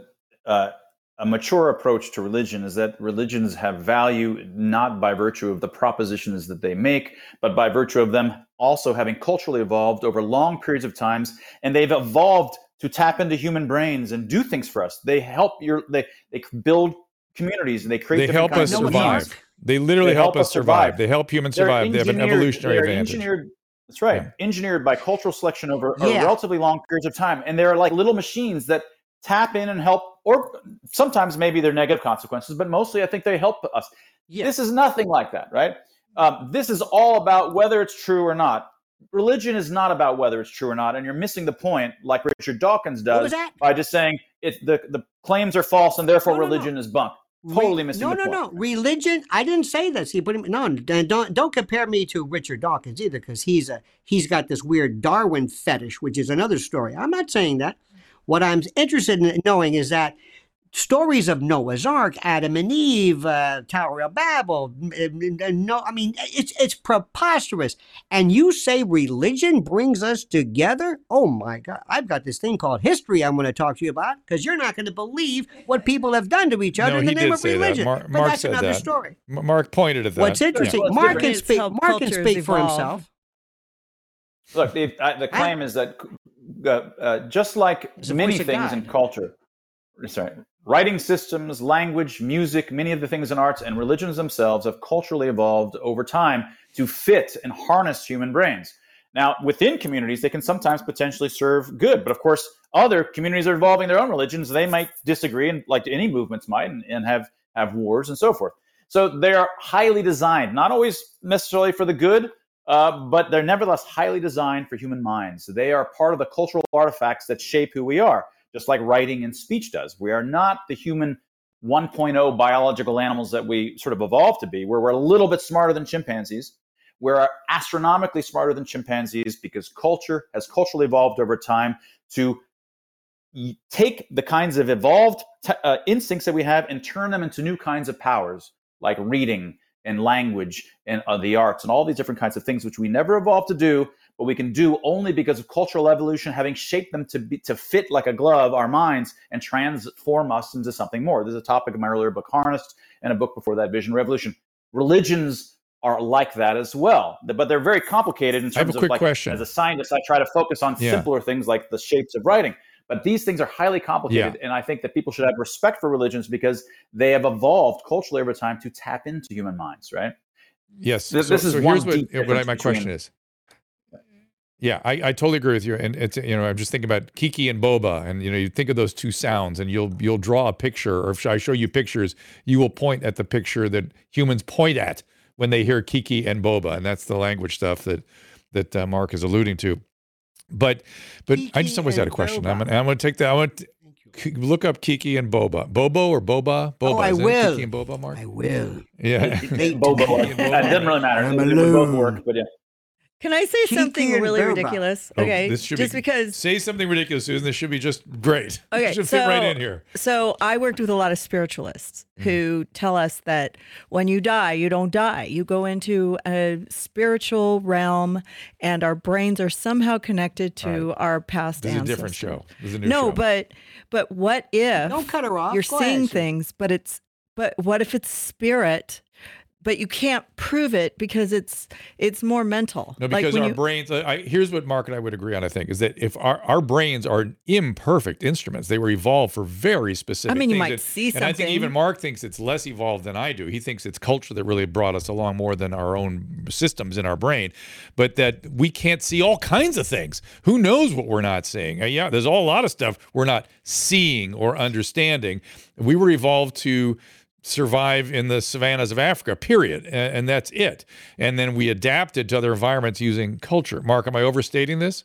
uh, a mature approach to religion is that religions have value not by virtue of the propositions that they make, but by virtue of them also having culturally evolved over long periods of times, and they've evolved to tap into human brains and do things for us. They help your they they build communities and they create. They help us kinds survive. They literally They help, help us us survive. survive. They help humans They're survive. They have an evolutionary advantage. Engineered, that's right. Yeah. Engineered by cultural selection over, over relatively long periods of time, and they're like little machines that tap in and help. Or sometimes maybe they're negative consequences, but mostly I think they help us. Yeah. This is nothing like that, right? Um, this is all about whether it's true or not. Religion is not about whether it's true or not, and you're missing the point, like Richard Dawkins does, by just saying it, the the claims are false and therefore No, no, no. religion is bunk. Re- Totally missing no, no, no. Religion. I didn't say this. He put him. No, don't don't compare me to Richard Dawkins either, because he's a he's got this weird Darwin fetish, which is another story. I'm not saying that. What I'm interested in knowing is that stories of Noah's Ark, Adam and Eve, uh, Tower of Babel. n- n- No, I mean it's it's preposterous. And you say religion brings us together? Oh my God! I've got this thing called history. I'm going to talk to you about because you're not going to believe what people have done to each other No, in the name did of say that. religion. Mark- but Mark that's said another that. story. M- Mark pointed at that. What's interesting? Well, Mark can speak. Mark can cultures speak for himself. Look, the, uh, the claim is that uh, uh, just like many things in culture, sorry, writing systems, language, music, many of the things in arts and religions themselves have culturally evolved over time to fit and harness human brains. Now, within communities, they can sometimes potentially serve good, but of course, other communities are evolving their own religions. They might disagree, and like any movements might, and, and have have wars and so forth. So they are highly designed, not always necessarily for the good, uh, but they're nevertheless highly designed for human minds. They are part of the cultural artifacts that shape who we are, just like writing and speech does. We are not the human 1.0 biological animals that we sort of evolved to be, where we're a little bit smarter than chimpanzees we're astronomically smarter than chimpanzees because culture has culturally evolved over time to take the kinds of evolved t- uh, instincts that we have and turn them into new kinds of powers like reading and language and uh, the arts and all these different kinds of things which we never evolved to do but we can do only because of cultural evolution having shaped them to be to fit like a glove our minds and transform us into something more this is a topic of my earlier book harnessed and a book before that vision revolution religions are like that as well. But they're very complicated in terms of like question. as a scientist, I try to focus on yeah. simpler things like the shapes of writing. But these things are highly complicated, yeah. and I think that people should have respect for religions because they have evolved culturally over time to tap into human minds, right? Yes. This, so, this is so here's what, what my question is. Yeah, I, I totally agree with you. And it's you know I'm just thinking about Kiki and Boba, and you know you think of those two sounds, and you'll you'll draw a picture, or if I show you pictures, you will point at the picture that humans point at when they hear Kiki and Boba, and that's the language stuff that that uh, Mark is alluding to. But but Kiki I just always had a question. I'm gonna, I'm gonna take that. I want to look up Kiki and Boba. Bobo or Boba? Boba. Oh, I will. Kiki and Boba, Mark. I will. Yeah. Bobo. It doesn't really matter. I'm alone. Both work, but yeah. Can I say Kiki something really ridiculous? Oh, okay, this should just be, because say something ridiculous, Susan. This should be just great. [LAUGHS] Okay, it should so, fit right in here. So I worked with a lot of spiritualists mm. who tell us that when you die, you don't die. You go into a spiritual realm, and our brains are somehow connected to right. our past this ancestors. Is a different show. This is a new no, show. but but what if don't cut her off? You're go seeing ahead. things, but it's but what if it's spirit but you can't prove it because it's it's more mental. No, because like our you, brains. I, here's what Mark and I would agree on. I think is that if our, our brains are imperfect instruments, they were evolved for very specific. I mean, you might that, see something. And I think even Mark thinks it's less evolved than I do. He thinks it's culture that really brought us along more than our own systems in our brain. But that we can't see all kinds of things. Who knows what we're not seeing? Uh, yeah, there's a lot of stuff we're not seeing or understanding. We were evolved to survive in the savannas of Africa, period. And, and, that's it. And then we adapted to other environments using culture. Mark, am I overstating this?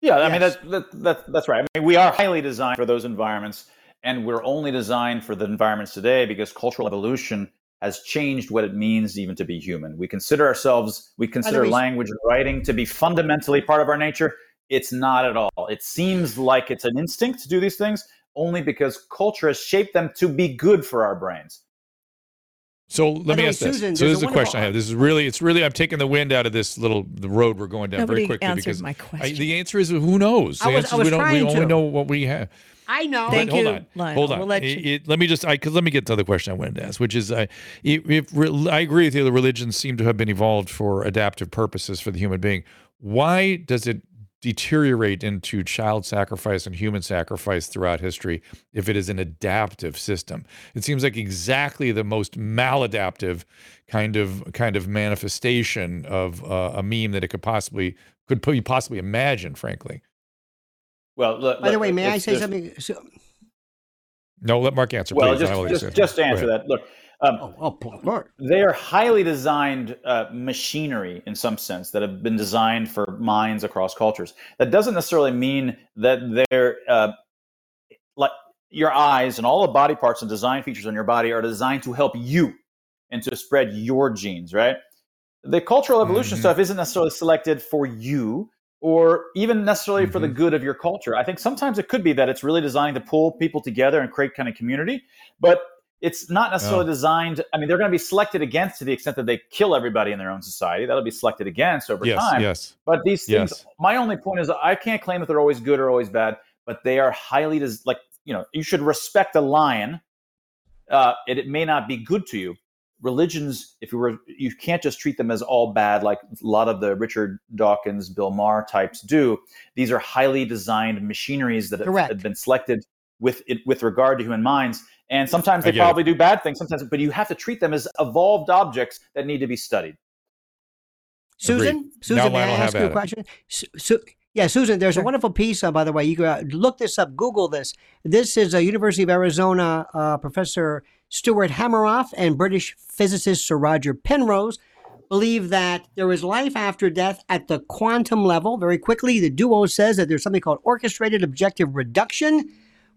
Yeah, I yes. mean, that's, that, that, that's right. I mean, we are highly designed for those environments, and we're only designed for the environments today because cultural evolution has changed what it means even to be human. We consider ourselves, we consider language and writing to be fundamentally part of our nature. It's not at all. It seems like it's an instinct to do these things, only because culture has shaped them to be good for our brains. So let me ask this. so this is a question I have. This is really, it's really, I'm taking the wind out of this little the road we're going down Nobody very quickly because my question. I, the answer is who knows. The I was, answer I was we don't. We trying only to. know what we have. I know. Thank hold you, on. Lionel. Hold on. We'll let It- you- it- let me just, I, because let me get to the question I wanted to ask, which is, uh, if, if re- I agree with you, the religions seem to have been evolved for adaptive purposes for the human being. Why does it deteriorate into child sacrifice and human sacrifice throughout history if it is an adaptive system? It seems like exactly the most maladaptive kind of kind of manifestation of uh, a meme that it could possibly could po- possibly imagine. Frankly, Well, look, By the look, way, may I say there's- something? So, no. Let Mark answer. Well, please. Just, answer. just, just answer that, look, um, oh, oh, they are highly designed uh, machinery in some sense that have been designed for minds across cultures. That doesn't necessarily mean that they're uh, like your eyes and all the body parts and design features on your body are designed to help you and to spread your genes, right? The cultural evolution Mhm. stuff isn't necessarily selected for you or even necessarily for the Mhm. good of your culture. I think sometimes it could be that it's really designed to pull people together and create kind of community, but it's not necessarily Oh. designed. I mean, they're going to be selected against to the extent that they kill everybody in their own society. That'll be selected against over Yes. time. Yes. But these things, Yes. my only point is, I can't claim that they're always good or always bad, but they are highly des- like you know, you should respect a lion. Uh, it, it may not be good to you. Religions, if you were, you can't just treat them as all bad, like a lot of the Richard Dawkins, Bill Maher types do. These are highly designed machineries that have, Correct. have been selected with it with regard to human minds. And sometimes they get it. probably do bad things. Sometimes, but you have to treat them as evolved objects that need to be studied. Susan, Agreed. Susan, Now may I ask you a question? Su- Su- yeah, Susan, there's a wonderful piece, uh, by the way. You can uh, look this up, Google this. This is a University of Arizona uh, Professor Stuart Hameroff and British physicist Sir Roger Penrose believe that there is life after death at the quantum level. Very quickly, the duo says that there's something called orchestrated objective reduction,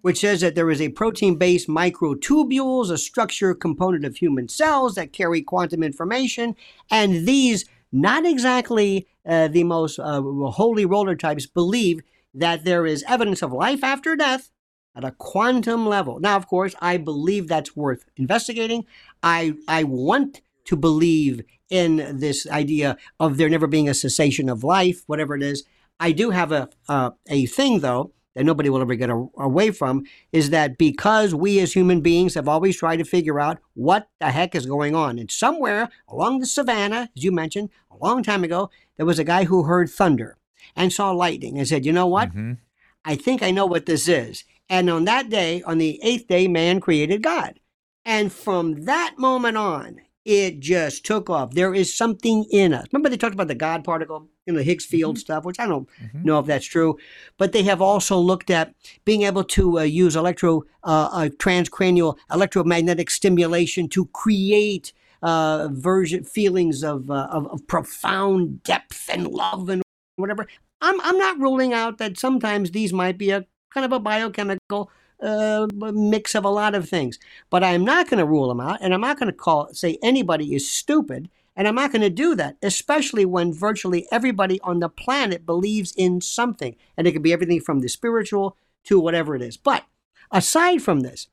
which says that there is a protein-based microtubules, a structure component of human cells that carry quantum information, and these not exactly uh, the most uh, holy roller types believe that there is evidence of life after death at a quantum level. Now, of course, I believe that's worth investigating. I I want to believe in this idea of there never being a cessation of life, whatever it is. I do have a uh, a thing though that nobody will ever get a, away from is that because we as human beings have always tried to figure out what the heck is going on, and somewhere along the savannah, as you mentioned a long time ago, there was a guy who heard thunder and saw lightning and said, "You know what? Mhm. I think I know what this is." And on that day, on the eighth day, man created God. And from that moment on, it just took off. There is something in us. Remember, they talked about the God particle, know, the Higgs field stuff, which I don't Mhm. know if that's true. But they have also looked at being able to uh, use electro, uh, uh, transcranial electromagnetic stimulation to create uh, version feelings of, uh, of of profound depth and love and whatever. I'm I'm not ruling out that sometimes these might be a kind of a biochemical uh, mix of a lot of things. But I'm not going to rule them out, and I'm not going to call say anybody is stupid, and I'm not going to do that, especially when virtually everybody on the planet believes in something, and it could be everything from the spiritual to whatever it is. But aside from this,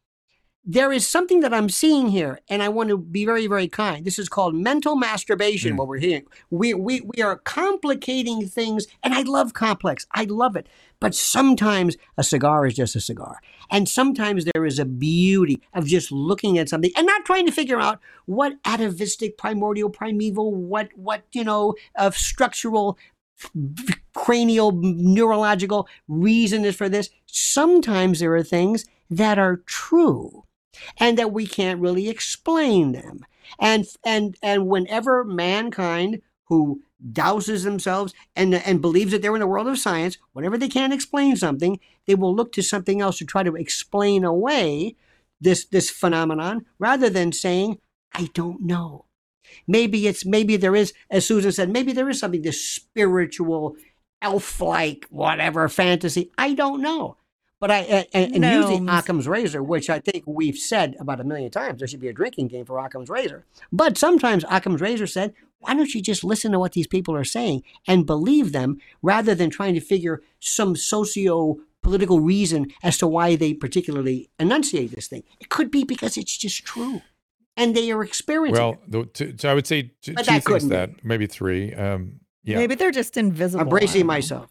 there is something that I'm seeing here, and I want to be very, very kind. This is called mental masturbation. Mm. What we're hearing, we we we are complicating things, and I love complex. I love it. But sometimes a cigar is just a cigar, and sometimes there is a beauty of just looking at something and not trying to figure out what atavistic, primordial, primeval, what what you know of structural cranial neurological reason is for this. Sometimes there are things that are true and that we can't really explain them. And and and whenever mankind who douses themselves and and believes that they're in the world of science, whenever they can't explain something, they will look to something else to try to explain away this this phenomenon rather than saying, I don't know. Maybe it's maybe there is, as Susan said, maybe there is something this spiritual, elf-like, whatever fantasy. I don't know. But I and, and No. using Occam's razor, which I think we've said about a million times, there should be a drinking game for Occam's razor. But sometimes Occam's razor said, why don't you just listen to what these people are saying and believe them rather than trying to figure some socio political reason as to why they particularly enunciate this thing? It could be because it's just true. And they are experiencing Well, the, two, so I would say t- But two that things couldn't be. that maybe three. Um, yeah. Maybe they're just invisible. I'm I bracing myself.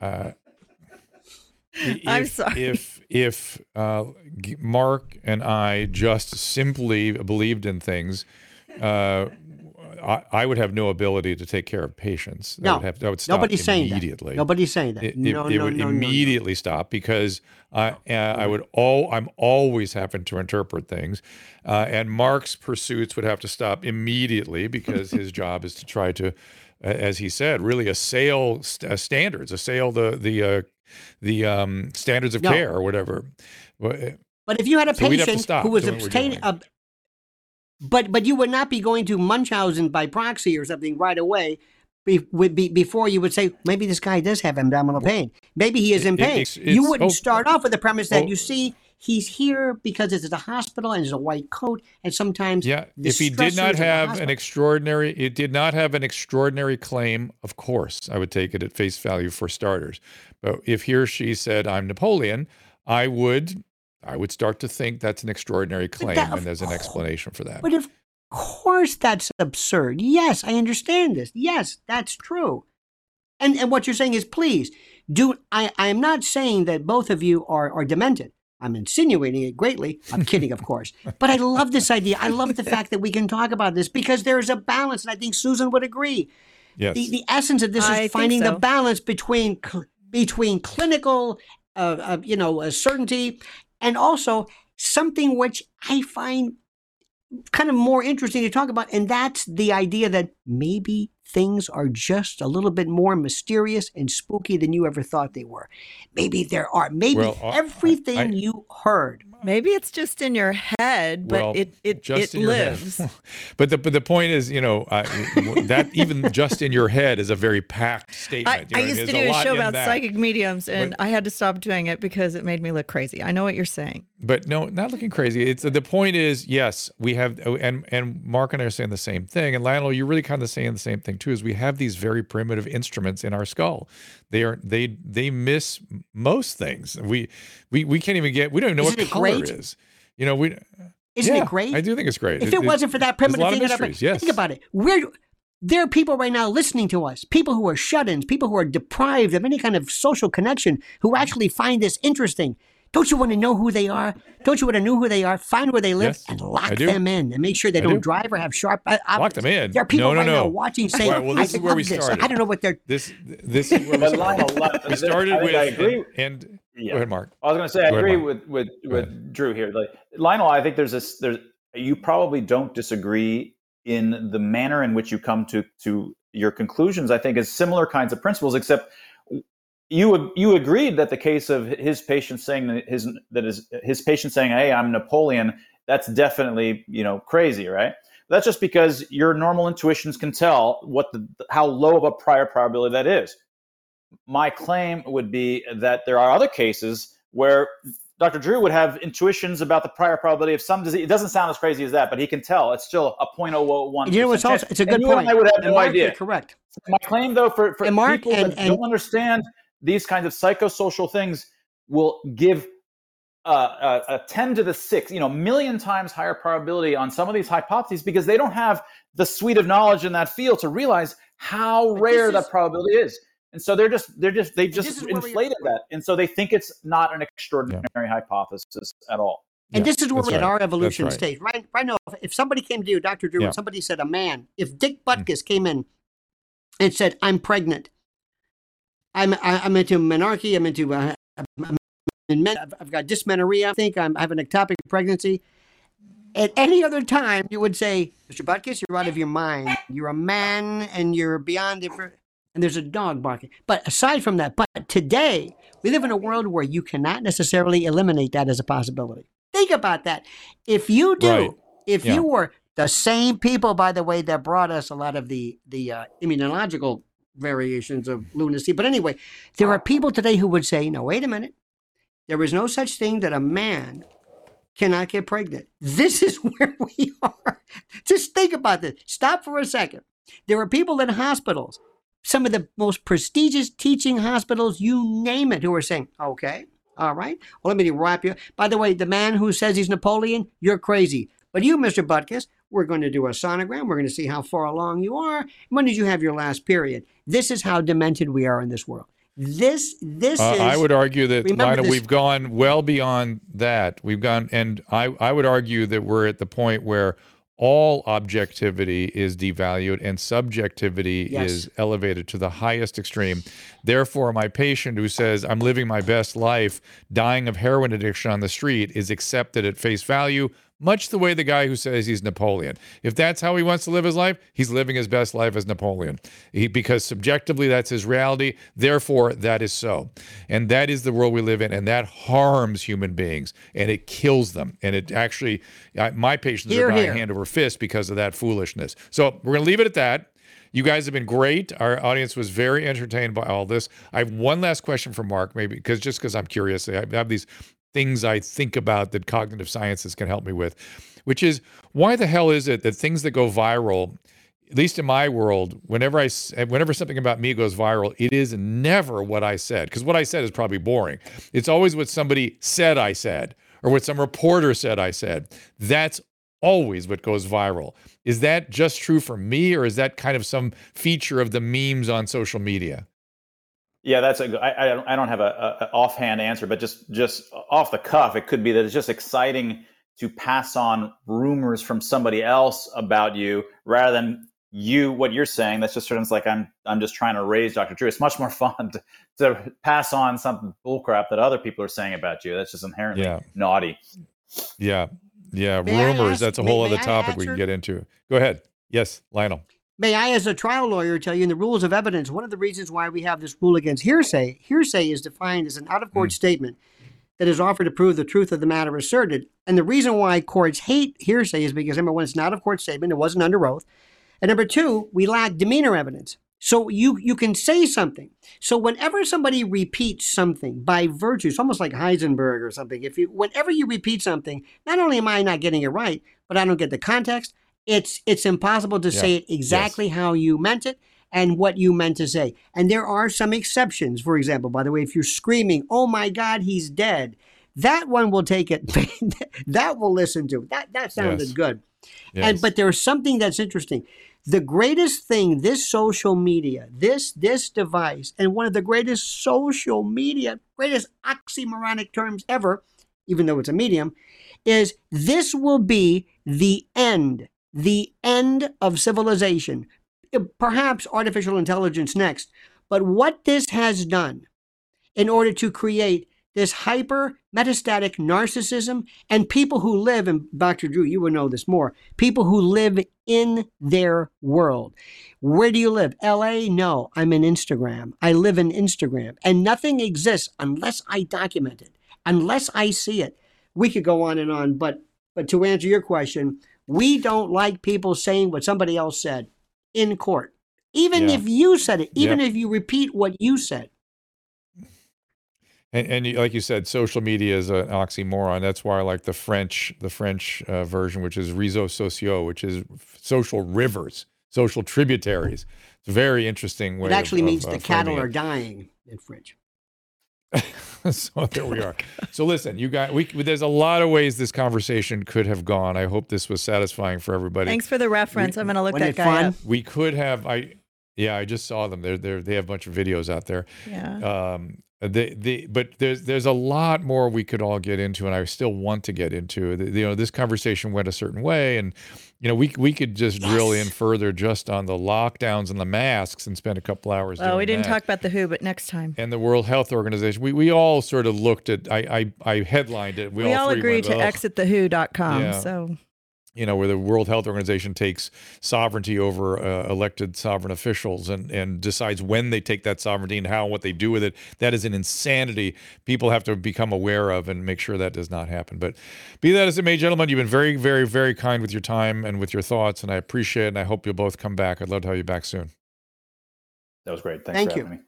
Uh, i- I'm if, sorry. If if uh, Mark and I just simply believed in things, uh, I, I would have no ability to take care of patients. That No, would have, that would stop Nobody's saying that. Nobody's saying that. It, it- no, it no, would no, no, no. immediately stop because I uh, I would all I'm always having to interpret things, uh, and Mark's pursuits would have to stop immediately because his [LAUGHS] job is to try to, as he said, really assail st- uh, standards, assail the the uh, the um, standards of No. care or whatever. But if you had a So we'd have to patient who was abstaining, uh, but but you would not be going to Munchausen by proxy or something right away. Be, would be, before you would say maybe this guy does have abdominal pain. Maybe he is in pain. it's- you wouldn't oh, start off with the premise that oh. you see he's here because it's a hospital and there's a white coat and sometimes Yeah, if he did not have an extraordinary, it did not have an extraordinary claim. Of course, I would take it at face value for starters. But if he or she said, "I'm Napoleon," I would, I would start to think that's an extraordinary claim, that- and there's an explanation for that. But of course that's absurd. Yes, I understand this. Yes, that's true. And and what you're saying is please do I, I am not saying that both of you are, are demented. I'm insinuating it greatly. I'm [LAUGHS] kidding, of course. But I love this idea. I love the [LAUGHS] fact that we can talk about this because there is a balance, and I think Susan would agree. yes, The, the essence of this I is think finding the balance between between clinical, uh, uh, you know, uh, certainty and also something which I find kind of more interesting to talk about, and that's the idea that maybe things are just a little bit more mysterious and spooky than you ever thought they were. Maybe there are. Maybe Well, I- everything I- you heard. Maybe it's just in your head, but Well, it it, just it in your head. lives. [LAUGHS] but the but the point is, you know, uh, that even just in your head is a very packed statement. I, you know I what used mean? to do a lot show about that. psychic mediums, and But- I had to stop doing it because it made me look crazy. I know what you're saying. but no, not looking crazy. It's the point is, yes, we have, and and Mark and I are saying the same thing, and Lionel, you're really kind of saying the same thing Is we have these very primitive instruments in our skull. They are they they miss most things. We we we can't even get. We don't even know Isn't what it color great? is. You know, we. Isn't yeah, it great? I do think it's great. If it, wasn't for that primitive thing, of in our brain- mysteries, yes. think about it. We're there are people right now listening to us, people who are shut-ins, people who are deprived of any kind of social connection, who actually find this interesting. Don't you want to know who they are? Don't you want to know who they are? Find where they live Yes, and lock them in and make sure they I don't do. drive or have sharp. Uh, I, I, Lock them in. There are people No, no, right no. now watching saying, Right, well, this "I is where we this." started. I don't know what they're. This this is where we started. Lionel, Lionel, we started I with I agree. and Yeah. go ahead, Mark. I was going to say I Go ahead, agree Mark. with with with Drew here. Like Lionel, I think there's this. There's you probably don't disagree in the manner in which you come to to your conclusions. I think is similar kinds of principles, except you you agreed that the case of his patient saying that his that is his patient saying, "Hey, I'm Napoleon." That's definitely you know crazy, right? That's just because your normal intuitions can tell what the how low of a prior probability that is my claim would be that there are other cases where Dr. Drew would have intuitions about the prior probability of some disease. It doesn't sound as crazy as that, but he can tell it's still a 0.001. You know, it's also it's a good and you point. And I would have no idea. correct. My claim, though, for, for And Mark, people and- that and- don't understand these kinds of psychosocial things, will give uh, a, a 10 to the 6, you know, million times higher probability on some of these hypotheses because they don't have the suite of knowledge in that field to realize how But rare this that is- probability is. And so they're just they're just they've just is where we- inflated that, and so they think it's not an extraordinary hypothesis at all. And Yeah, this is where we're at our evolution right. stage. Right, right now, if, if somebody came to you, Dr. Drew, Yeah. and somebody said a man, if Dick Mm. Butkus came in and said, I'm pregnant, I'm, I, I'm into menarche, I'm into, uh, I'm in men, I've, I've got dysmenorrhea, I think I'm, I have an ectopic pregnancy. At any other time, you would say, Mr. Butkus, you're out of your mind. You're a man and you're beyond different. And there's a dog barking. But aside from that, but today, we live in a world where you cannot necessarily eliminate that as a possibility. Think about that. If you do, Right. if Yeah. you were the same people, by the way, that brought us a lot of the the uh, immunological variations of lunacy. But anyway, there are uh, people today who would say, "No, wait a minute. There is no such thing that a man cannot get pregnant." This is [LAUGHS] where we are. Just think about this. Stop for a second. There are people in hospitals, some of the most prestigious teaching hospitals, you name it, who are saying, "Okay, all right. Well, let me wrap you. By the way, the man who says he's Napoleon, you're crazy. But you, Mr. Butkus, we're going to do a sonogram. We're going to see how far along you are. When did you have your last period? This is how demented we are in this world. This, this Uh, is. I would argue that this- we've gone well beyond that. We've gone, and I, I would argue that we're at the point where all objectivity is devalued and subjectivity Yes. is elevated to the highest extreme. Therefore, my patient who says, I'm living my best life, dying of heroin addiction on the street, is accepted at face value, much the way the guy who says he's Napoleon. If that's how he wants to live his life, he's living his best life as Napoleon. He, because subjectively, that's his reality. Therefore, that is so. And that is the world we live in. And that harms human beings and it kills them. And it actually, I, my patients Hear, are dying hand over fist because of that foolishness. So we're going to leave it at that. You guys have been great. Our audience was very entertained by all this. I have one last question for Mark, maybe because just because I'm curious, I have these things I think about that cognitive sciences can help me with, which is why the hell is it that things that go viral, at least in my world, whenever I whenever something about me goes viral, it is never what I said because what I said is probably boring. It's always what somebody said I said or what some reporter said I said. That's always what goes viral. Is that just true for me, or is that kind of some feature of the memes on social media? Yeah, that's a. I, I don't. I don't have a, a offhand answer, but just just off the cuff, it could be that it's just exciting to pass on rumors from somebody else about you rather than you what you're saying that's just sort of like i'm i'm just trying to raise dr drew it's much more [LAUGHS] fun to, to pass on some bullcrap that other people are saying about you that's just inherently Yeah. naughty Yeah. Yeah. May Rumors. ask- that's a whole may other I topic we can answer? get into. Go ahead. Yes, Lionel. May I, as a trial lawyer, tell you in the rules of evidence, one of the reasons why we have this rule against hearsay, hearsay is defined as an out of court hmm. statement that is offered to prove the truth of the matter asserted. And the reason why courts hate hearsay is because number one, it's an out of court statement, it wasn't under oath. And number two, we lack demeanor evidence. So you you can say something. So whenever somebody repeats something by virtue, it's almost like Heisenberg or something. If you whenever you repeat something, not only am I not getting it right, but I don't get the context. It's it's impossible to say it exactly how you meant it and what you meant to say. And there are some exceptions. For example, by the way, if you're screaming, "Oh my God, he's dead," that one will take it. [LAUGHS] that will listen to. That that sounded Yes. good. Yes. And but there's something that's interesting. The greatest thing this social media, this this device, and one of the greatest social media, greatest oxymoronic terms ever, even though it's a medium, is this will be the end, the end of civilization. Uh, Perhaps artificial intelligence next. But what this has done in order to create this hyper metastatic narcissism and people who live, and Dr. Drew, you will know this more, people who live in their world. Where do you live? LA? No, I'm in Instagram. I live in Instagram. And nothing exists unless I document it, unless I see it. We could go on and on, but but to answer your question, we don't like people saying what somebody else said in court. Even Yeah. if you said it, even Yeah. if you repeat what you said. And, and you- like you said, social media is an oxymoron. That's why I like the French, the French uh, version, which is réseaux sociaux, which is social rivers, social tributaries. It's very interesting way. It actually of, means of, the uh, cattle are dying in French. [LAUGHS] so there we are. So listen, you guys, we, there's a lot of ways this conversation could have gone. I hope this was satisfying for everybody. Thanks for the reference. I'm going to look Wasn't that it guy fun? up. We could have. I yeah, I just saw them. They're they are they have a bunch of videos out there. Yeah. Um, Uh, they, they, but there's there's a lot more we could all get into, and I still want to get into. The- You know, this conversation went a certain way, and you know, we we could just drill in further just on the lockdowns and the masks, and spend a couple hours. Well, we didn't that. talk about the WHO, but next time. And the World Health Organization, we, we all sort of looked at. I I, I headlined it. We, We, all three agreed to exitthewho.com. Yeah. So you know, where the World Health Organization takes sovereignty over uh, elected sovereign officials and, and decides when they take that sovereignty and how and what they do with it. That is an insanity people have to become aware of and make sure that does not happen. But be that as it may, gentlemen, you've been very, very, very kind with your time and with your thoughts, and I appreciate it. And I hope you'll both come back. I'd love to have you back soon. that was great thanks Thank for you.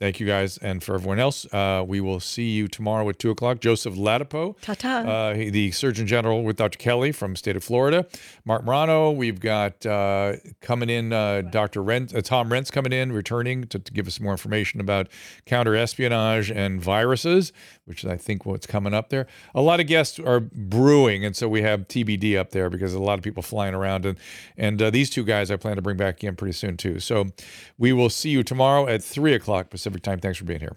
Thank you guys. And for everyone else, uh, we will see you tomorrow at 2 o'clock. Joseph Ladapo. uh, the Surgeon General with Dr. Kelly from state of Florida. Marc Morano, we've got uh, coming in uh, Dr. Rent, uh, Tom Renz coming in, returning to, to give us more information about counter espionage and viruses, which I think what's coming up there. A lot of guests are brewing, and so we have TBD up there because a lot of people flying around, and and uh, these two guys I plan to bring back in pretty soon too. So we will see you tomorrow at three o'clock Pacific time. Thanks for being here.